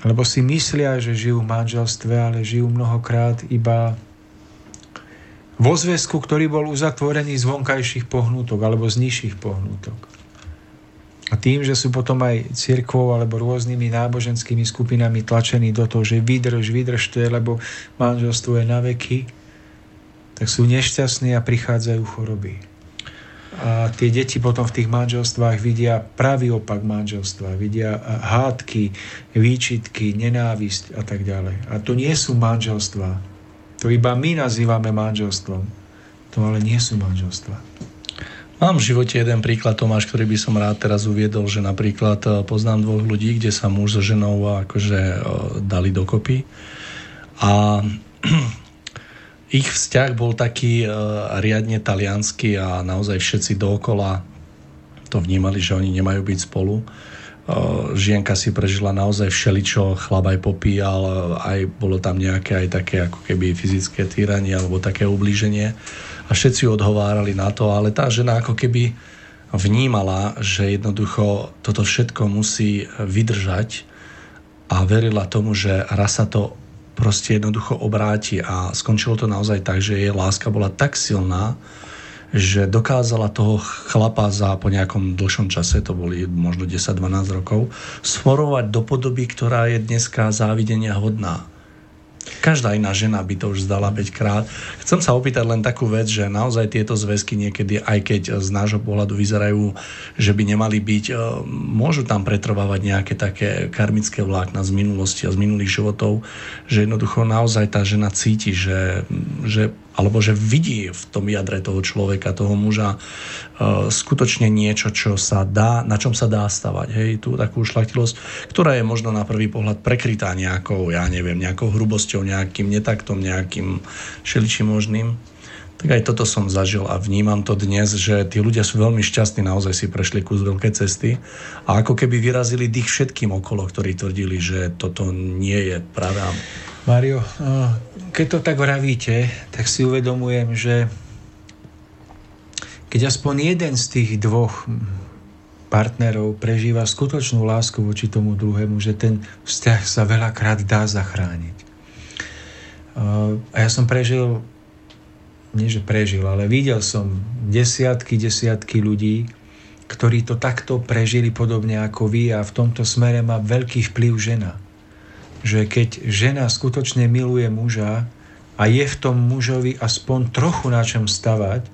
Lebo si myslia, že žijú v manželstve, ale žijú mnohokrát iba vo zväzku, ktorý bol uzatvorený z vonkajších pohnútok alebo z nižších pohnútok. A tým, že sú potom aj cirkvou alebo rôznymi náboženskými skupinami tlačení do toho, že vydrž, vydržte, lebo manželstvo je na veky, tak sú nešťastní a prichádzajú choroby. A tie deti potom v tých manželstvách vidia pravý opak manželstva, vidia hádky, výčitky, nenávisť a tak ďalej. A to nie sú manželstva. To iba my nazývame manželstvom. To ale nie sú manželstva. Mám v živote jeden príklad, Tomáš, ktorý by som rád teraz uviedol, že napríklad e, poznám dvoch ľudí, kde sa muž so ženou akože e, dali dokopy a ich vzťah bol taký e, riadne talianský a naozaj všetci dookola to vnímali, že oni nemajú byť spolu. Žienka si prežila naozaj všeličo, chlap aj popíjal, aj bolo tam nejaké aj také ako keby fyzické týranie alebo také ublíženie a všetci odhovárali na to, ale tá žena ako keby vnímala, že jednoducho toto všetko musí vydržať a verila tomu, že raz sa to proste jednoducho obráti a skončilo to naozaj tak, že jej láska bola tak silná, že dokázala toho chlapa za po nejakom dlhšom čase, to boli možno 10-12 rokov, sforovať do podoby, ktorá je dneska závidenia hodná. Každá iná žena by to už zdala 5 krát. Chcem sa opýtať len takú vec, že naozaj tieto zväzky niekedy, aj keď z nášho pohľadu vyzerajú, že by nemali byť, e, môžu tam pretrvávať nejaké také karmické vlákna z minulosti a z minulých životov, že jednoducho naozaj tá žena cíti, že, že alebo že vidí v tom jadre toho človeka, toho muža uh, skutočne niečo, čo sa dá, na čom sa dá stavať. Hej, tú takú šlachtilosť, ktorá je možno na prvý pohľad prekrytá nejakou, ja neviem, nejakou hrubosťou, nejakým netaktom, nejakým šeličím možným. Tak aj toto som zažil a vnímam to dnes, že tí ľudia sú veľmi šťastní, naozaj si prešli kus veľké cesty a ako keby vyrazili dých všetkým okolo, ktorí tvrdili, že toto nie je práve. Mario, keď to tak vravíte, tak si uvedomujem, že keď aspoň jeden z tých dvoch partnerov prežíva skutočnú lásku voči tomu druhému, že ten vzťah sa veľakrát dá zachrániť. A ja som prežil nie že prežil, ale videl som desiatky, desiatky ľudí, ktorí to takto prežili podobne ako vy a v tomto smere má veľký vplyv žena. Že keď žena skutočne miluje muža a je v tom mužovi aspoň trochu na čom stavať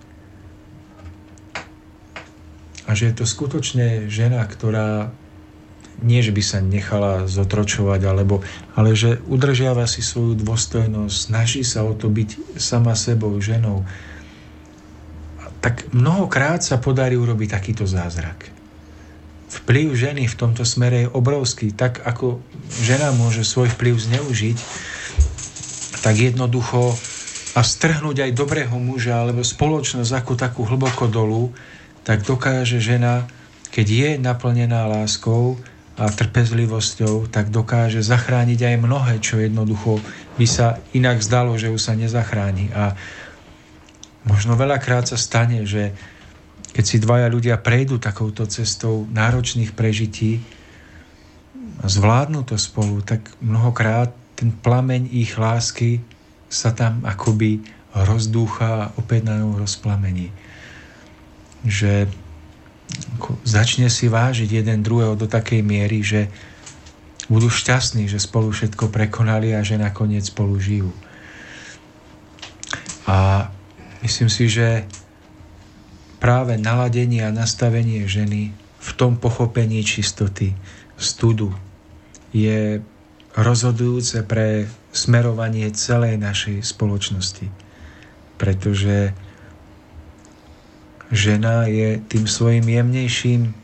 a že je to skutočne žena, ktorá nie, že by sa nechala zotročovať, alebo, ale že udržiava si svoju dôstojnosť, snaží sa o to byť sama sebou, ženou, tak mnohokrát sa podarí urobiť takýto zázrak. Vplyv ženy v tomto smere je obrovský. Tak ako žena môže svoj vplyv zneužiť, tak jednoducho a strhnúť aj dobrého muža alebo spoločnosť ako takú hlboko dolu, tak dokáže žena, keď je naplnená láskou, a trpezlivosťou, tak dokáže zachrániť aj mnohé, čo jednoducho by sa inak zdalo, že už sa nezachráni. A možno veľakrát sa stane, že keď si dvaja ľudia prejdú takouto cestou náročných prežití zvládnu to spolu, tak mnohokrát ten plameň ich lásky sa tam akoby rozdúcha a opäť na ňu rozplamení. Že začne si vážiť jeden druhého do takej miery, že budú šťastní, že spolu všetko prekonali a že nakoniec spolu žijú. A myslím si, že práve naladenie a nastavenie ženy v tom pochopení čistoty, studu je rozhodujúce pre smerovanie celej našej spoločnosti. Pretože žena je tým svojim jemnejším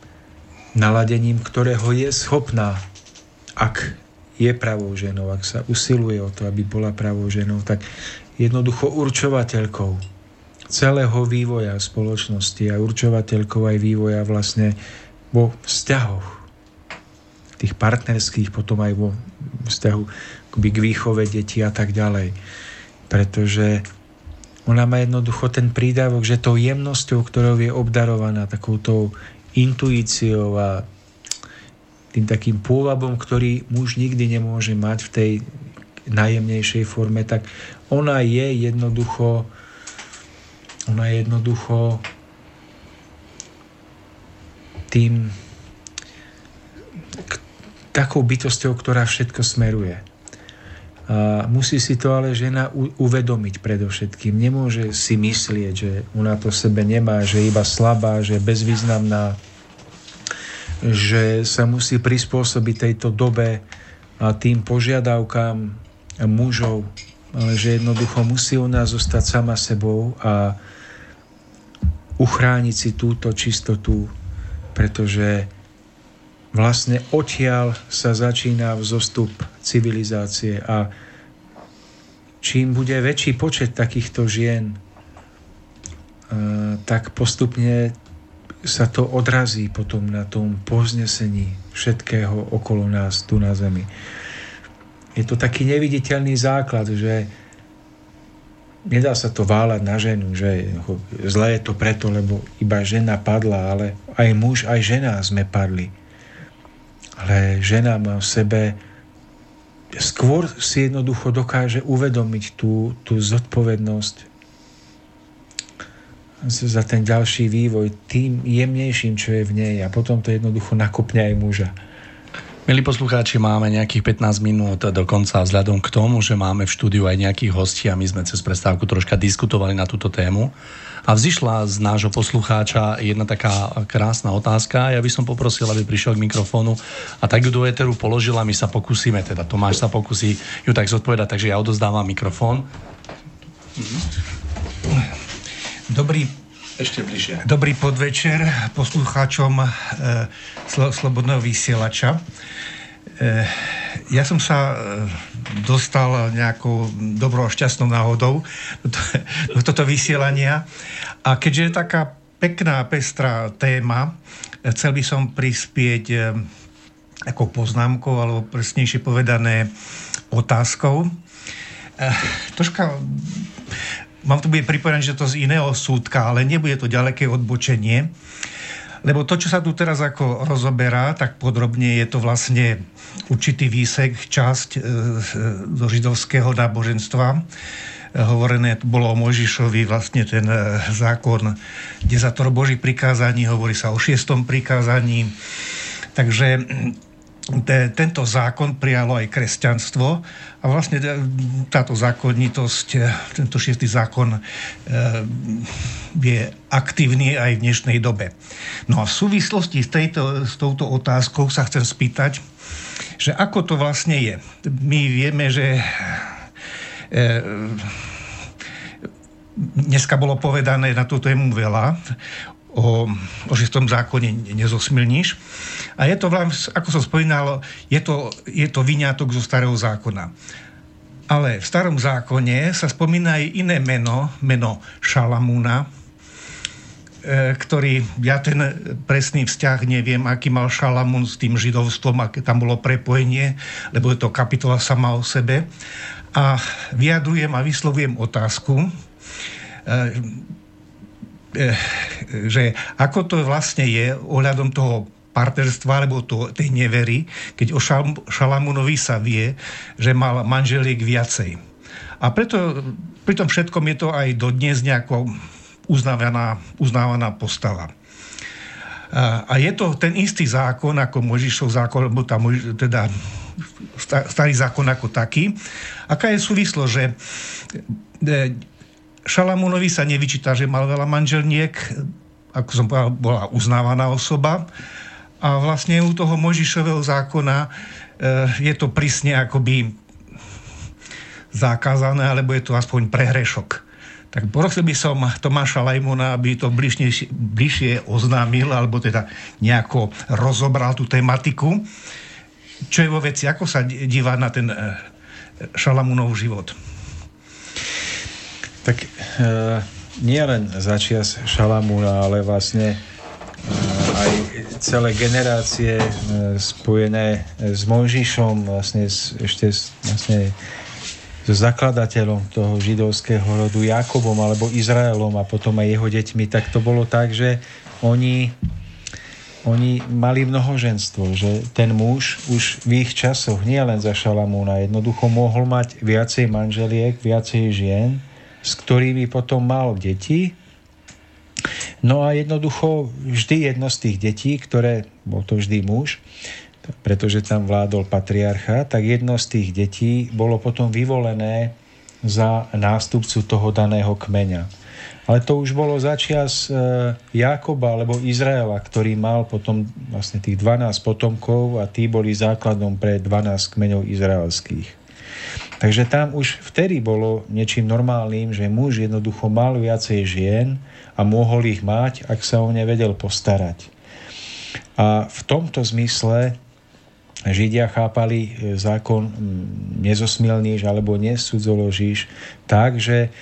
naladením, ktorého je schopná, ak je pravou ženou, ak sa usiluje o to, aby bola pravou ženou, tak jednoducho určovateľkou celého vývoja spoločnosti a určovateľkou aj vývoja vlastne vo vzťahoch tých partnerských, potom aj vo vzťahu k výchove detí a tak ďalej. Pretože ona má jednoducho ten prídavok, že tou jemnosťou, ktorou je obdarovaná, takouto intuíciou a tým takým pôvabom, ktorý muž nikdy nemôže mať v tej najjemnejšej forme, tak ona je jednoducho ona je jednoducho tým takou bytosťou, ktorá všetko smeruje. A musí si to ale žena uvedomiť predovšetkým. Nemôže si myslieť, že ona to sebe nemá, že je iba slabá, že je bezvýznamná, že sa musí prispôsobiť tejto dobe a tým požiadavkám mužov, ale že jednoducho musí nás zostať sama sebou a uchrániť si túto čistotu, pretože vlastne odtiaľ sa začína vzostup civilizácie a čím bude väčší počet takýchto žien, tak postupne sa to odrazí potom na tom poznesení všetkého okolo nás tu na Zemi. Je to taký neviditeľný základ, že nedá sa to váľať na ženu, že zle je to preto, lebo iba žena padla, ale aj muž, aj žena sme padli ale žena má v sebe skôr si jednoducho dokáže uvedomiť tú, tú zodpovednosť za ten ďalší vývoj tým jemnejším, čo je v nej a potom to jednoducho nakopne aj muža. Milí poslucháči, máme nejakých 15 minút do konca vzhľadom k tomu, že máme v štúdiu aj nejakých hostí a my sme cez prestávku troška diskutovali na túto tému. A vzýšla z nášho poslucháča jedna taká krásna otázka. Ja by som poprosil, aby prišiel k mikrofónu a tak ju do Eteru položil a my sa pokúsime, teda Tomáš sa pokusí ju tak zodpovedať, takže ja odozdávam mikrofón. Dobrý ešte bližšie. Dobrý podvečer poslucháčom e, Slobodného vysielača. E, ja som sa e, dostal nejakou dobrou šťastnou náhodou do toto vysielania a keďže je taká pekná, pestrá téma, chcel by som prispieť ako poznámkou, alebo presnejšie povedané otázkou. Troška mám to bude pripojené, že to z iného súdka, ale nebude to ďaleké odbočenie. Lebo to, čo sa tu teraz ako rozoberá, tak podrobne je to vlastne určitý výsek, časť e, zo židovského náboženstva, hovorené bolo o Mojžišovi vlastne ten zákon desatoro Boží prikázaní, hovorí sa o šiestom prikázaní. Takže tento zákon prijalo aj kresťanstvo a vlastne táto zákonitosť, e, tento šiestý zákon e, je aktívny aj v dnešnej dobe. No a v súvislosti s, tejto, s touto otázkou sa chcem spýtať, že ako to vlastne je. My vieme, že e, dneska bolo povedané na túto tému veľa o, o šestom zákone nezosmilníš. A je to, ako som spomínal, je to, je to vyňatok zo starého zákona. Ale v starom zákone sa spomína aj iné meno, meno Šalamúna, e, ktorý, ja ten presný vzťah neviem, aký mal Šalamún s tým židovstvom, aké tam bolo prepojenie, lebo je to kapitola sama o sebe. A vyjadrujem a vyslovujem otázku, e, e, že ako to vlastne je ohľadom toho partnerstva alebo to, tej nevery, keď o Šal, Šalamúnovi sa vie, že mal manželiek viacej. A preto pri tom všetkom je to aj dodnes nejako uznávaná, uznávaná postava. A je to ten istý zákon ako Možišov zákon, alebo tá, teda starý zákon ako taký. Aká je súvislo, že e, Šalamúnovi sa nevyčíta, že mal veľa manželniek, ako som povedal, bola uznávaná osoba, a vlastne u toho Možišového zákona e, je to prísne akoby zakázané, alebo je to aspoň prehrešok. Tak prosil by som Tomáša Lajmona, aby to bližšie, bližšie oznámil, alebo teda nejako rozobral tú tematiku. Čo je vo veci, ako sa díva na ten e, Šalamúnov život? Tak e, nie len začias Šalamúna, ale vlastne aj celé generácie e, spojené s Mojžišom, vlastne s, ešte s, vlastne so zakladateľom toho židovského rodu Jakobom alebo Izraelom a potom aj jeho deťmi, tak to bolo tak, že oni, oni mali mnohoženstvo, že ten muž už v ich časoch, nie len za Šalamúna, jednoducho mohol mať viacej manželiek, viacej žien, s ktorými potom mal deti No a jednoducho vždy jedno z tých detí, ktoré, bol to vždy muž, pretože tam vládol patriarcha, tak jedno z tých detí bolo potom vyvolené za nástupcu toho daného kmeňa. Ale to už bolo začias e, Jakoba alebo Izraela, ktorý mal potom vlastne tých 12 potomkov a tí boli základom pre 12 kmeňov izraelských. Takže tam už vtedy bolo niečím normálnym, že muž jednoducho mal viacej žien, a mohol ich mať, ak sa o ne vedel postarať. A v tomto zmysle Židia chápali e, zákon nezosmilníš alebo nesudzoložíš tak, že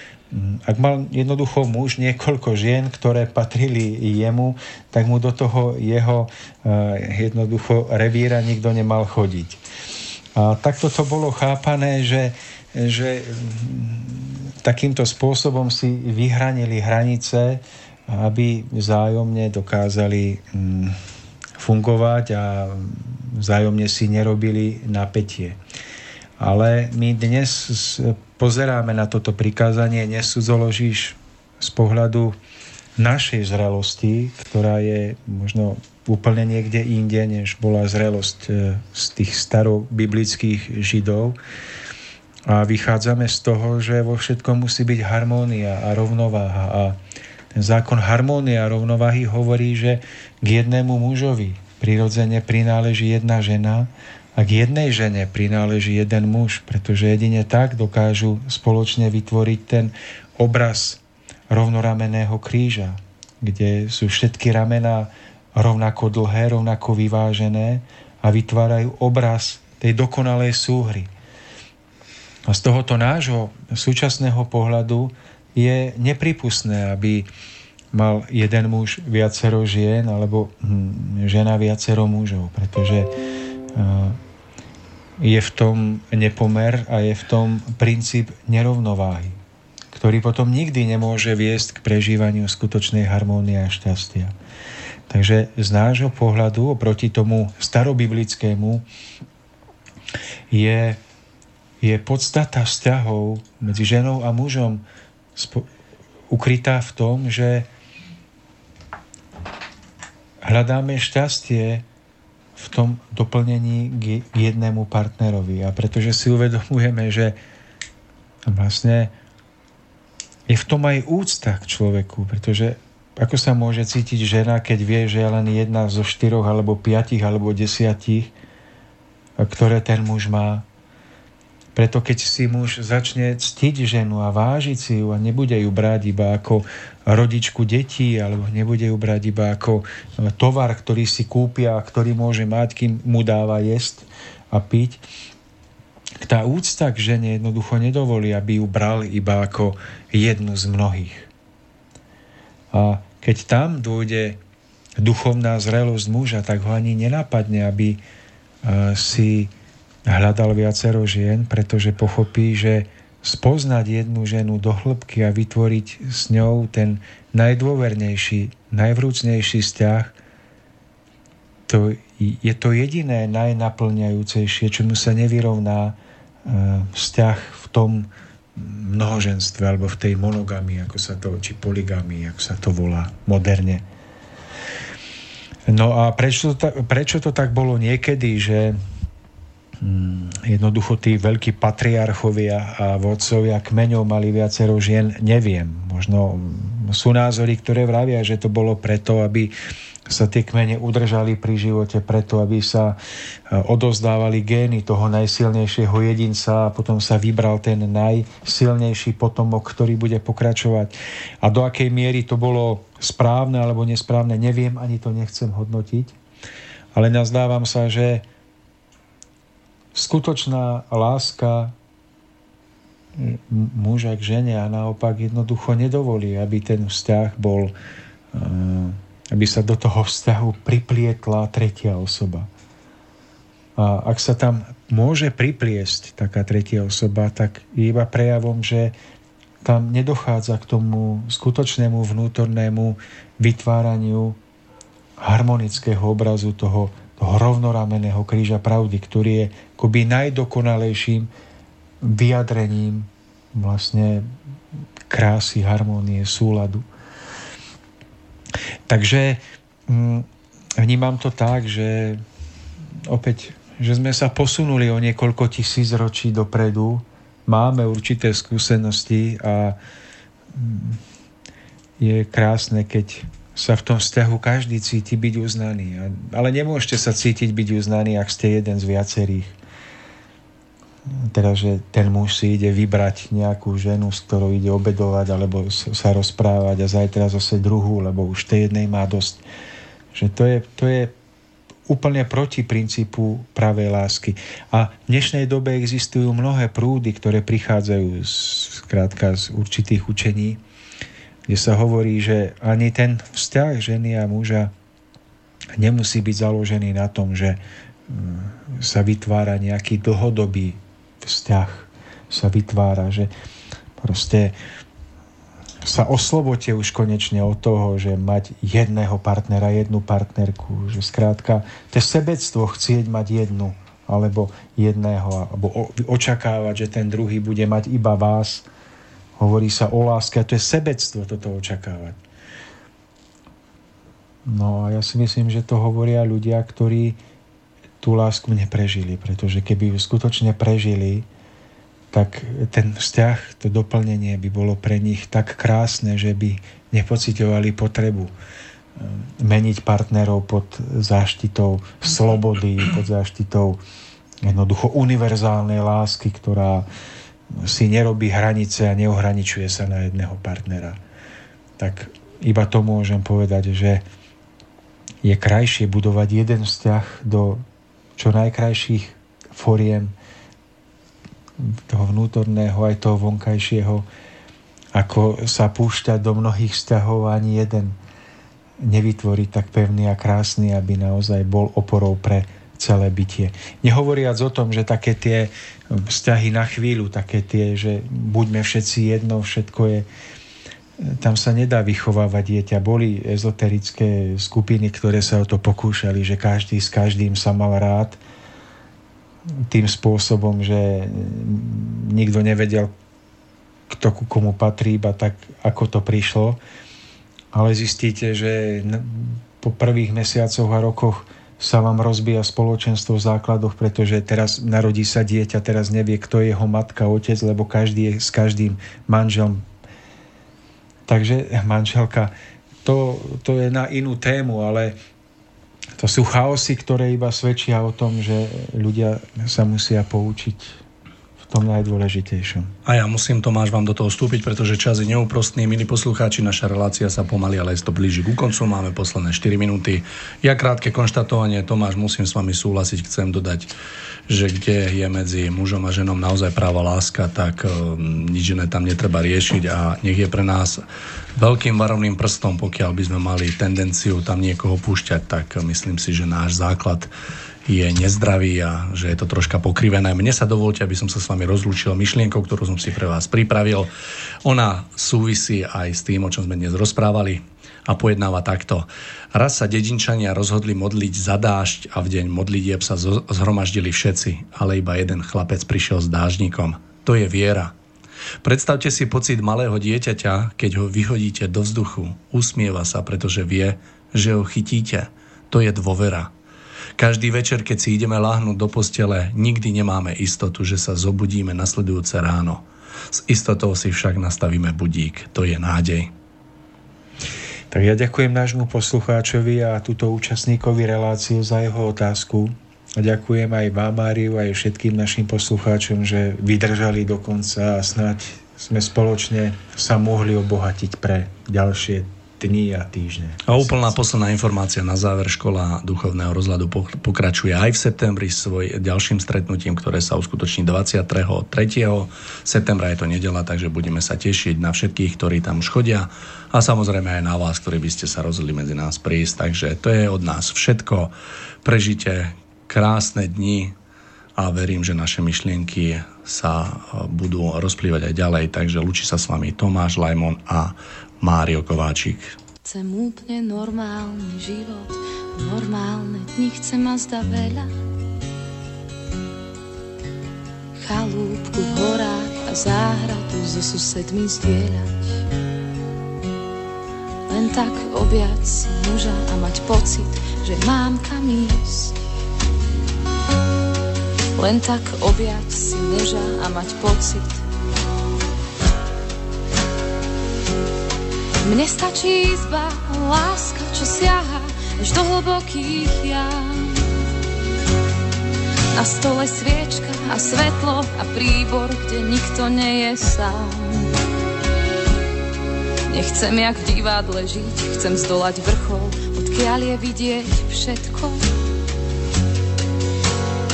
ak mal jednoducho muž niekoľko žien, ktoré patrili jemu, tak mu do toho jeho e, jednoducho revíra nikto nemal chodiť. A takto to bolo chápané, že, že takýmto spôsobom si vyhranili hranice, aby vzájomne dokázali mm, fungovať a vzájomne si nerobili napätie. Ale my dnes pozeráme na toto prikázanie, nesudzoložíš z pohľadu našej zrelosti, ktorá je možno úplne niekde inde, než bola zrelosť e, z tých starobiblických židov a vychádzame z toho, že vo všetkom musí byť harmónia a rovnováha. A ten zákon harmónia a rovnováhy hovorí, že k jednému mužovi prirodzene prináleží jedna žena a k jednej žene prináleží jeden muž, pretože jedine tak dokážu spoločne vytvoriť ten obraz rovnorameného kríža, kde sú všetky ramená rovnako dlhé, rovnako vyvážené a vytvárajú obraz tej dokonalej súhry a z tohoto nášho súčasného pohľadu je nepripustné, aby mal jeden muž viacero žien alebo hm, žena viacero mužov, pretože je v tom nepomer a je v tom princíp nerovnováhy, ktorý potom nikdy nemôže viesť k prežívaniu skutočnej harmónie a šťastia. Takže z nášho pohľadu oproti tomu starobiblickému je je podstata vzťahov medzi ženou a mužom ukrytá v tom, že hľadáme šťastie v tom doplnení k jednému partnerovi. A pretože si uvedomujeme, že vlastne je v tom aj úcta k človeku, pretože ako sa môže cítiť žena, keď vie, že je len jedna zo štyroch, alebo piatich, alebo desiatich, ktoré ten muž má. Preto keď si muž začne ctiť ženu a vážiť si ju a nebude ju brať iba ako rodičku detí, alebo nebude ju brať iba ako tovar, ktorý si kúpia a ktorý môže mať, kým mu dáva jesť a piť, tá úcta k žene jednoducho nedovolí, aby ju bral iba ako jednu z mnohých. A keď tam dôjde duchovná zrelosť muža, tak ho ani nenapadne, aby e, si hľadal viacero žien, pretože pochopí, že spoznať jednu ženu do hĺbky a vytvoriť s ňou ten najdôvernejší, najvrúcnejší vzťah, to je to jediné najnaplňajúcejšie, čomu sa nevyrovná e, vzťah v tom mnohoženstve alebo v tej monogami, ako sa to, či poligami, ako sa to volá moderne. No a prečo to, prečo to tak bolo niekedy, že jednoducho tí veľkí patriarchovia a vodcovia kmeňov mali viacero žien, neviem. Možno sú názory, ktoré vravia, že to bolo preto, aby sa tie kmene udržali pri živote preto, aby sa e, odozdávali gény toho najsilnejšieho jedinca a potom sa vybral ten najsilnejší potomok, ktorý bude pokračovať. A do akej miery to bolo správne alebo nesprávne, neviem, ani to nechcem hodnotiť. Ale nazdávam sa, že skutočná láska muža k žene a naopak jednoducho nedovolí, aby ten vzťah bol uh, aby sa do toho vzťahu priplietla tretia osoba. A ak sa tam môže pripliesť taká tretia osoba, tak je iba prejavom, že tam nedochádza k tomu skutočnému vnútornému vytváraniu harmonického obrazu toho, toho rovnorameného kríža pravdy, ktorý je akoby najdokonalejším vyjadrením vlastne krásy, harmónie, súladu. Takže hm, vnímam to tak, že opäť, že sme sa posunuli o niekoľko tisíc ročí dopredu, máme určité skúsenosti a hm, je krásne, keď sa v tom vzťahu každý cíti byť uznaný. Ale nemôžete sa cítiť byť uznaný, ak ste jeden z viacerých teda, že ten muž si ide vybrať nejakú ženu, s ktorou ide obedovať alebo sa rozprávať a zajtra zase druhú, lebo už tej jednej má dosť. Že to je, to je úplne proti princípu pravej lásky. A v dnešnej dobe existujú mnohé prúdy, ktoré prichádzajú z, skrátka z určitých učení, kde sa hovorí, že ani ten vzťah ženy a muža nemusí byť založený na tom, že mm, sa vytvára nejaký dlhodobý vzťah sa vytvára, že proste sa oslobote už konečne od toho, že mať jedného partnera, jednu partnerku, že skrátka to sebectvo chcieť mať jednu alebo jedného, alebo očakávať, že ten druhý bude mať iba vás. Hovorí sa o láske a to je sebectvo toto očakávať. No a ja si myslím, že to hovoria ľudia, ktorí tú lásku neprežili, pretože keby ju skutočne prežili, tak ten vzťah, to doplnenie by bolo pre nich tak krásne, že by nepocitovali potrebu eh, meniť partnerov pod záštitou slobody, pod záštitou jednoducho univerzálnej lásky, ktorá si nerobí hranice a neohraničuje sa na jedného partnera. Tak iba to môžem povedať, že je krajšie budovať jeden vzťah do čo najkrajších foriem toho vnútorného aj toho vonkajšieho, ako sa púšťať do mnohých vzťahov ani jeden nevytvorí tak pevný a krásny, aby naozaj bol oporou pre celé bytie. Nehovoriac o tom, že také tie vzťahy na chvíľu, také tie, že buďme všetci jedno, všetko je, tam sa nedá vychovávať dieťa. Boli ezoterické skupiny, ktoré sa o to pokúšali, že každý s každým sa mal rád. tým spôsobom, že nikto nevedel, kto ku komu patrí, iba tak, ako to prišlo. Ale zistíte, že po prvých mesiacoch a rokoch sa vám rozbíja spoločenstvo v základoch, pretože teraz narodí sa dieťa, teraz nevie, kto je jeho matka, otec, lebo každý je s každým manželom. Takže manželka, to, to je na inú tému, ale to sú chaosy, ktoré iba svedčia o tom, že ľudia sa musia poučiť tom najdôležitejšom. A ja musím, Tomáš, vám do toho vstúpiť, pretože čas je neúprostný. Milí poslucháči, naša relácia sa pomaly, ale to blíži ku koncu. Máme posledné 4 minúty. Ja krátke konštatovanie, Tomáš, musím s vami súhlasiť, chcem dodať, že kde je medzi mužom a ženom naozaj práva láska, tak um, nič iné tam netreba riešiť a nech je pre nás veľkým varovným prstom, pokiaľ by sme mali tendenciu tam niekoho púšťať, tak myslím si, že náš základ je nezdravý a že je to troška pokrivené. Mne sa dovolte, aby som sa s vami rozlúčil myšlienkou, ktorú som si pre vás pripravil. Ona súvisí aj s tým, o čom sme dnes rozprávali a pojednáva takto. Raz sa dedinčania rozhodli modliť za dážď a v deň modlitieb sa zhromaždili všetci, ale iba jeden chlapec prišiel s dážnikom. To je viera. Predstavte si pocit malého dieťaťa, keď ho vyhodíte do vzduchu. Usmieva sa, pretože vie, že ho chytíte. To je dôvera. Každý večer, keď si ideme láhnuť do postele, nikdy nemáme istotu, že sa zobudíme nasledujúce ráno. S istotou si však nastavíme budík. To je nádej. Tak ja ďakujem nášmu poslucháčovi a túto účastníkovi reláciu za jeho otázku. A ďakujem aj vám, Máriu, aj všetkým našim poslucháčom, že vydržali do konca a snáď sme spoločne sa mohli obohatiť pre ďalšie dni a týždne. A úplná posledná informácia na záver škola duchovného rozhľadu pokračuje aj v septembri svoj ďalším stretnutím, ktoré sa uskutoční 23. septembra, je to nedela, takže budeme sa tešiť na všetkých, ktorí tam už chodia a samozrejme aj na vás, ktorí by ste sa rozhodli medzi nás prísť. Takže to je od nás všetko. Prežite krásne dni a verím, že naše myšlienky sa e, budú rozplývať aj ďalej. Takže lučí sa s vami Tomáš Lajmon a Mário Kováčik. Chcem úplne normálny život, normálne dni chcem a zda veľa. Chalúbku v horách a záhradu so susedmi zdieľať. Len tak objať si muža a mať pocit, že mám kam ísť len tak objať si muža a mať pocit. Mne stačí izba, láska, čo siaha až do hlbokých jam. Na stole sviečka a svetlo a príbor, kde nikto nie je sám. Nechcem jak v divadle žiť, chcem zdolať vrchol, odkiaľ je vidieť všetko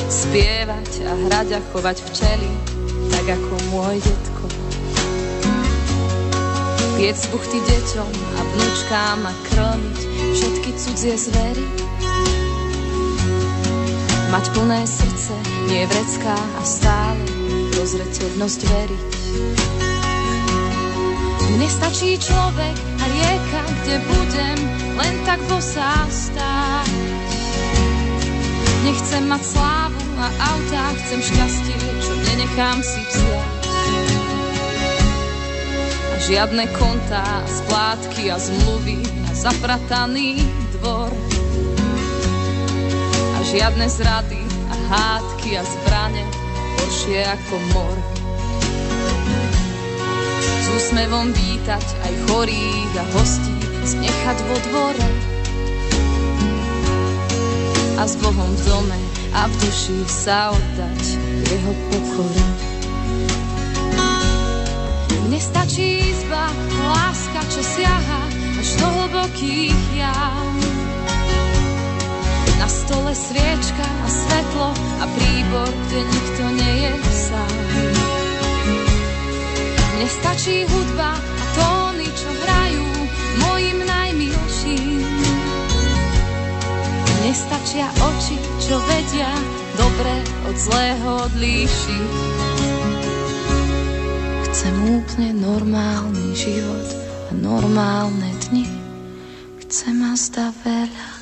spievať a hrať a chovať včely, tak ako môj detko. Piec buchty deťom a vnúčkám a krmiť všetky cudzie zvery. Mať plné srdce, nie vrecká a stále rozreteľnosť veriť. Mne stačí človek a rieka, kde budem len tak bosá stáť. Nechcem mať slávu a autá chcem šťastie, čo nenechám si vziať. Žiadne kontá, splátky a zmluvy na zaprataný dvor. A žiadne zrady a hádky a zbrane, horšie ako mor. S úsmevom vítať aj chorých a hostí, znechať vo dvore. A s Bohom v dome a v duši sa oddať jeho pokoru. Mne stačí izba, láska, čo siaha až do hlbokých jam. Na stole sviečka a svetlo a príbor, kde nikto nie je sám. Mne stačí hudba a tóny, čo hrajú mojim najmilším. Nestačia oči, čo vedia dobre od zlého odlíšiť. Chcem úplne normálny život a normálne dni. Chcem a zda veľa.